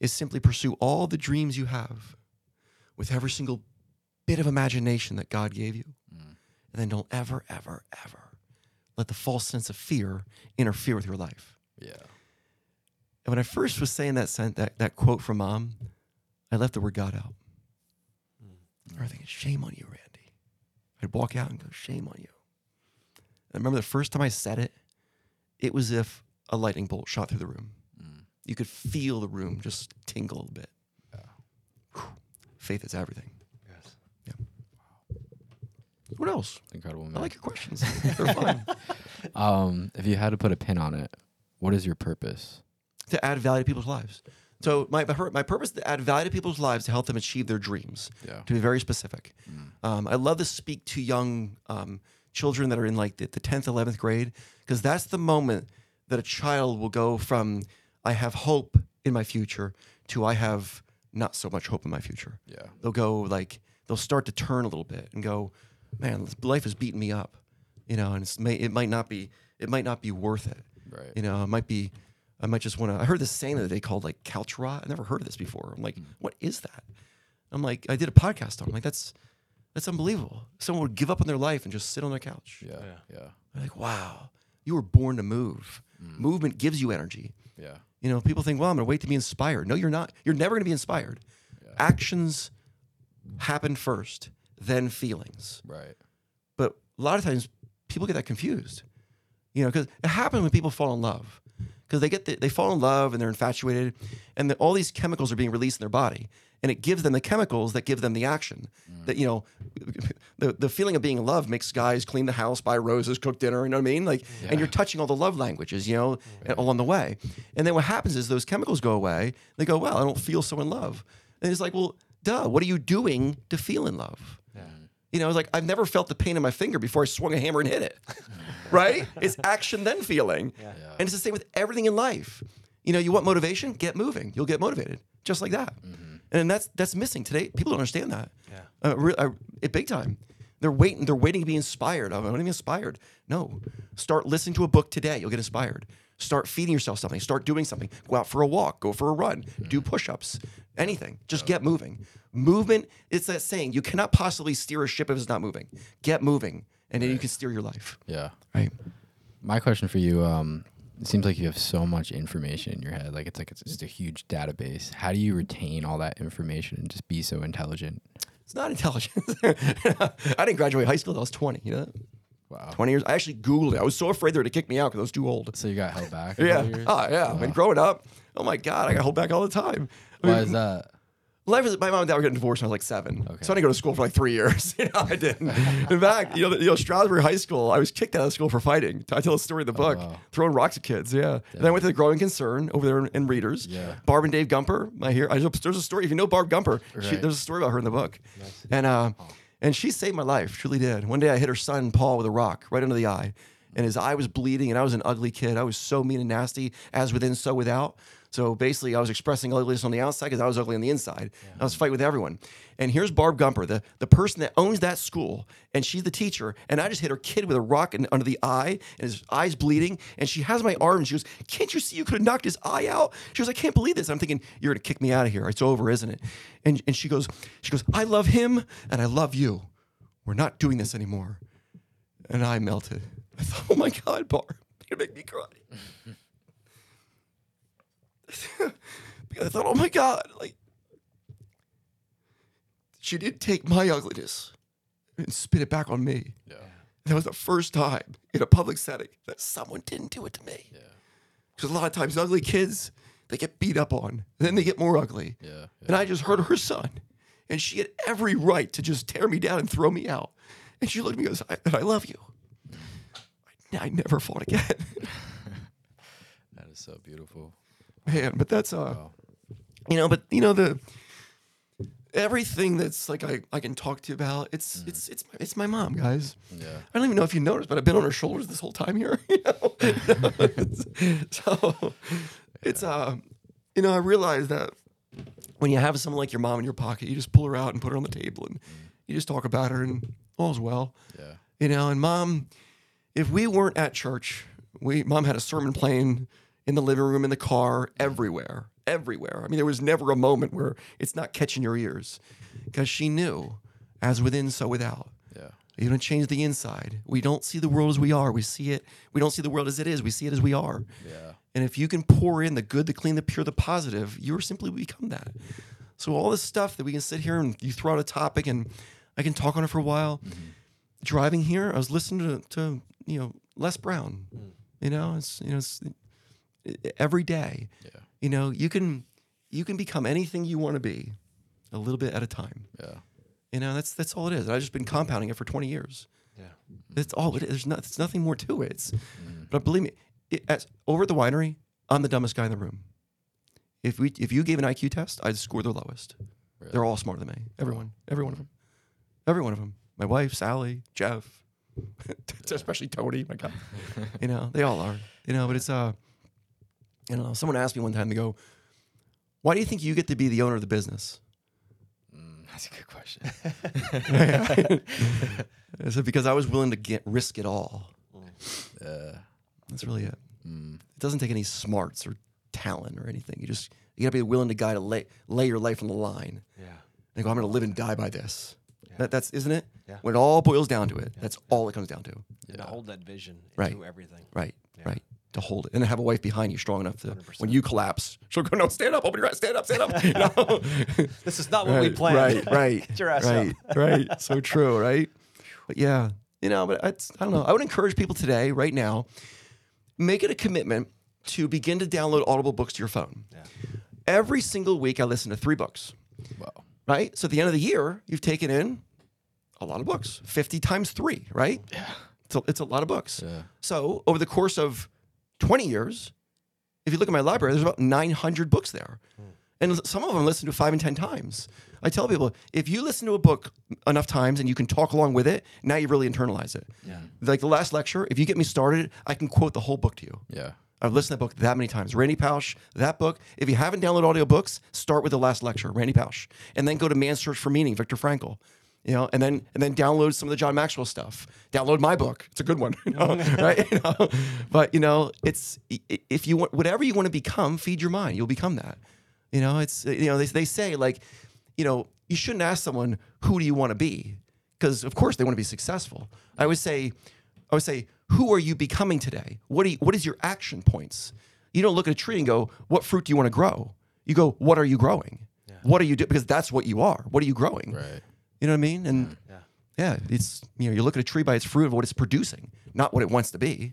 is simply pursue all the dreams you have with every single bit of imagination that God gave you. Mm. And then don't ever, ever, ever let the false sense of fear interfere with your life. Yeah. And when I first was saying that, sent that, that quote from mom, I left the word God out. Mm. I was thinking, shame on you, Randy. I'd walk out and go, shame on you. And I remember the first time I said it, it was if a lightning bolt shot through the room. You could feel the room just tingle a bit. Whew. Faith is everything. Yes. Yeah. Wow. What else? Incredible, man. I like your questions. They're fun. um, if you had to put a pin on it, what is your purpose? to add value to people's lives. So my my purpose is to add value to people's lives to help them achieve their dreams. Yeah. To be very specific, um, I love to speak to young um, children that are in like the, 10th, 11th grade because that's the moment that a child will go from I have hope in my future to I have not so much hope in my future. Yeah. They'll go like they'll start to turn a little bit and go, man, life is beating me up, you know, and it's may, it might not be it might not be worth it. Right. You know, it might be, I might just want to. I heard this saying that they called like couch rot. I never heard of this before. I'm like, mm-hmm. what is that? I'm like, I did a podcast on. it. I'm like, that's that's unbelievable. Someone would give up on their life and just sit on their couch. Yeah. Yeah. I'm like, wow, you were born to move. Mm. Movement gives you energy. Yeah. You know, people think, well, I'm going to wait to be inspired. No, you're not. You're never going to be inspired. Actions happen first, then feelings. Right. But a lot of times people get that confused. You know, because it happens when people fall in love. Because they get the, they fall in love and they're infatuated, and the, all these chemicals are being released in their body, and it gives them the chemicals that give them the action. Mm. That you know, the the feeling of being in love makes guys clean the house, buy roses, cook dinner. You know what I mean? Like, and you're touching all the love languages, you know, along the way. And then what happens is those chemicals go away. They go, well, I don't feel so in love. And it's like, well, duh. What are you doing to feel in love? You know, it's like I've never felt the pain in my finger before I swung a hammer and hit it. right? It's action then feeling. And it's the same with everything in life. You know, you want motivation? Get moving. You'll get motivated. Just like that. And that's that's missing today. People don't understand that. Yeah. Uh, re- uh, it big time. They're waiting. They're waiting to be inspired. I'm not even inspired. No, start listening to a book today. You'll get inspired. Start feeding yourself something. Start doing something. Go out for a walk. Go for a run. Do push-ups. anything. Just get moving. Movement. It's that saying: you cannot possibly steer a ship if it's not moving. Get moving, and then you can steer your life. Yeah. Right. My question for you, um, it seems like you have so much information in your head. Like it's like it's just a huge database. How do you retain all that information and just be so intelligent? It's not intelligence. I didn't graduate high school. till I was twenty. You know, that? Wow. twenty years. I actually Googled it. I was so afraid they were to kick me out because I was too old. So you got held back. Yeah. Oh yeah. I mean, growing up, oh my god, I got held back all the time. I Why mean, is that? Life is my mom and dad were getting divorced when I was like seven. Okay. So I didn't go to school for like three years. you know, I didn't. In fact, you know, the- you know, High School, I was kicked out of school for fighting. I tell a story in the book, Oh, wow. throwing rocks at kids. Yeah. And then I went to the Growing Concern over there in, in Reeders. Yeah. Barb and Dave Gumper, my here. I just, there's a story. If you know Barb Gumper, she, there's a story about her in the book. Nice. And uh, and she saved my life. Truly did. One day I hit her son Paul with a rock right under the eye, and his eye was bleeding. And I was an ugly kid. I was so mean and nasty, as within, so without. So basically, I was expressing ugliness on the outside because I was ugly on the inside. I was fighting with everyone. And here's Barb Gumper, the, the person that owns that school, and she's the teacher. And I just hit her kid with a rock in, under the eye, and his eye's bleeding. And she has my arm, and she goes, "Can't you see you could have knocked his eye out?" She goes, "I can't believe this." I'm thinking, "You're gonna kick me out of here. It's over, isn't it?" And and she goes, she goes, "I love him, and I love you. We're not doing this anymore." And I melted. I thought, "Oh my God, Barb, you're gonna make me cry." because I thought, oh my God, like she did take my ugliness and spit it back on me. Yeah. That was the first time in a public setting that someone didn't do it to me. Yeah. Because a lot of times ugly kids, they get beat up on, and then they get more ugly. Yeah. And I just hurt her son. And she had every right to just tear me down and throw me out. And she looked at me and goes, I, and I love you. I, I never fought again. That is so beautiful. Man, but that's uh Wow. you know, but you know the everything that's like I, I can talk to you about, it's it's it's my, it's my mom, guys. Yeah. I don't even know if you noticed, but I've been on her shoulders this whole time here. You know? so it's uh you know, I realize that when you have someone like your mom in your pocket, you just pull her out and put her on the table and you just talk about her and all's well. Yeah. You know, and mom, if we weren't at church, we mom had a sermon playing in the living room, in the car, everywhere, everywhere. I mean, there was never a moment where it's not catching your ears because she knew, as within, so without. Yeah. You don't change the inside. We don't see the world as we are. We see it. We don't see the world as it is. We see it as we are. Yeah. And if you can pour in the good, the clean, the pure, the positive, you're simply become that. So all this stuff that we can sit here and you throw out a topic and I can talk on it for a while. Mm-hmm. Driving here, I was listening to, to you know Les Brown. Mm. You know, it's you know it's every day. Yeah. You know, you can you can become anything you want to be, a little bit at a time. Yeah. You know, that's that's all it is. I've just been compounding it for 20 years. Yeah. That's all it is. There's, not, there's nothing more to it. It's, But believe me, it, as, over at the winery, I'm the dumbest guy in the room. If we if you gave an IQ test, I'd score the lowest. They're all smarter than me. Everyone. Every one of them. Every one of them. My wife, Sally, Jeff, especially Tony. My God. you know, they all are. You know, but it's uh, you know, someone asked me one time. They go, "Why do you think you get to be the owner of the business?" Mm, that's a good question. I said because I was willing to get risk it all. Yeah. That's really it. Mm. It doesn't take any smarts or talent or anything. You just you gotta be willing to guy to lay lay your life on the line. Yeah. And go, I'm gonna live and die by this. That, that's isn't it? Yeah. When it all boils down to it, that's all it comes down to. And to hold that vision Right. into everything. Right. Yeah. Right. To hold it and have a wife behind you strong enough to 100%. when you collapse, she'll go, No, stand up, open your eyes, stand up, stand up. You know? This is not what we right, planned. Right, right. Get your ass right, up. right. So true, right? But yeah, you know, but it's, I don't know. I would encourage people today, right now, make it a commitment to begin to download Audible books to your phone. Yeah. Every single week, I listen to three books, Wow. right? So at the end of the year, you've taken in a lot of books, 50 times three, right? Yeah. It's a, it's a lot of books. Yeah. So over the course of 20 years, if you look at my library, there's about 900 books there. And some of them listen to five and 10 times. I tell people, if you listen to a book enough times and you can talk along with it, now you really internalize it. Yeah. Like the last lecture, if you get me started, I can quote the whole book to you. Yeah. I've listened to that book that many times. Randy Pausch, that book. If you haven't downloaded audiobooks, start with the last lecture, Randy Pausch, and then go to Man's Search for Meaning, Viktor Frankl. You know, and then and then download some of the John Maxwell stuff. Download my book; it's a good one, you know, right? You know? But you know, it's if you want whatever you want to become, feed your mind. You'll become that. You know, it's uh, you know they they say like, you know, you shouldn't ask someone who do you want to be because of course they want to be successful. I would say, I would say, who are you becoming today? What do you, what is your action points? You don't look at a tree and go, what fruit do you want to grow? You go, what are you growing? What are you doing? Because that's what you are. What are you growing? Right. You know what I mean? And Yeah. yeah, it's you know you look at a tree by its fruit of what it's producing, not what it wants to be.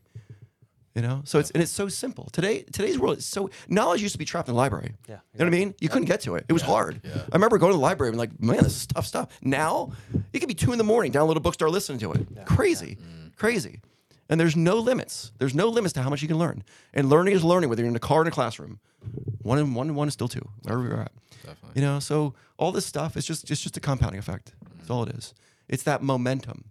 You know, so it's and it's so simple. Today, today's world is so knowledge used to be trapped in the library. Yeah, you know what I mean. You couldn't get to it. It was hard. I remember going to the library and like, man, this is tough stuff. Now it could be two in the morning, download a book, start listening to it. Crazy, mm. crazy. And there's no limits. There's no limits to how much you can learn. And learning is learning, whether you're in a car or in a classroom. One and one and one is still two, wherever you're at. Definitely. You know, so all this stuff is just it's just a compounding effect. That's all it is. It's that momentum.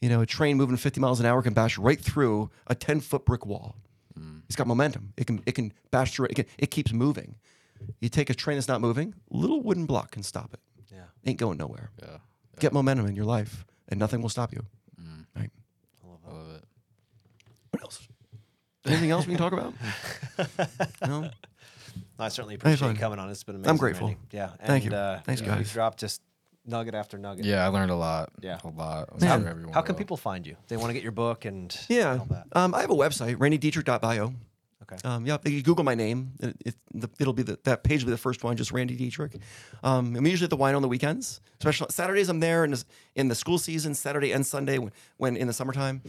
You know, a train moving 50 miles an hour can bash right through a 10 foot brick wall. Mm. It's got momentum. It can it can bash through it. It, can, it keeps moving. You take a train that's not moving, a little wooden block can stop it. Yeah. Ain't going nowhere. Yeah. Get momentum in your life, and nothing will stop you. Right. I love it. What else? Anything else we can talk about? no. I certainly appreciate you coming on. It's been amazing. I'm grateful. Randy. Yeah. Thank you. Uh, Thanks, you guys. dropped just nugget after nugget. Yeah, I learned a lot. Yeah. A lot. I'm Man. sure everyone How can will. people find you? They want to get your book and Yeah. all that. Um, I have a website, randydetrick.bio. Okay. Um, yeah, if you Google my name. It, it, the, it'll be the, that page will be the first one, just Randy Detrick. Um, I'm usually at the wine on the weekends. Especially Saturdays, I'm there in the, in the school season, Saturday and Sunday when, when in the summertime.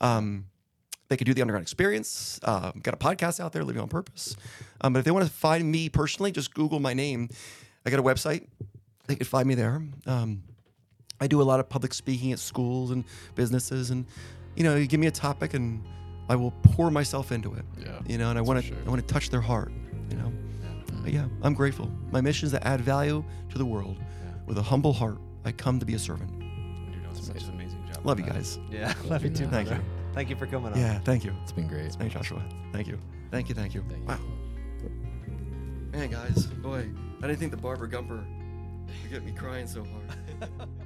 Um, they could do the underground experience. Uh, got a podcast out there, Living on Purpose. Um, but if they want to find me personally, just Google my name. I got a website. They could find me there. Um, I do a lot of public speaking at schools and businesses, and you know, you give me a topic, and I will pour myself into it. Yeah, You know, and I want to, sure. I want to touch their heart. You know, but yeah, I'm grateful. My mission is to add value to the world. With a humble heart, I come to be a servant. You're doing such an amazing job. Love you guys. Yeah. Love you too. Thank you. Thank you for coming on. Yeah, thank you. It's been great. Thank you, Joshua. Thank you. Thank you. Thank you. Thank you. Wow. Man, guys, boy, I didn't think the Barbara Gumper would get me crying so hard.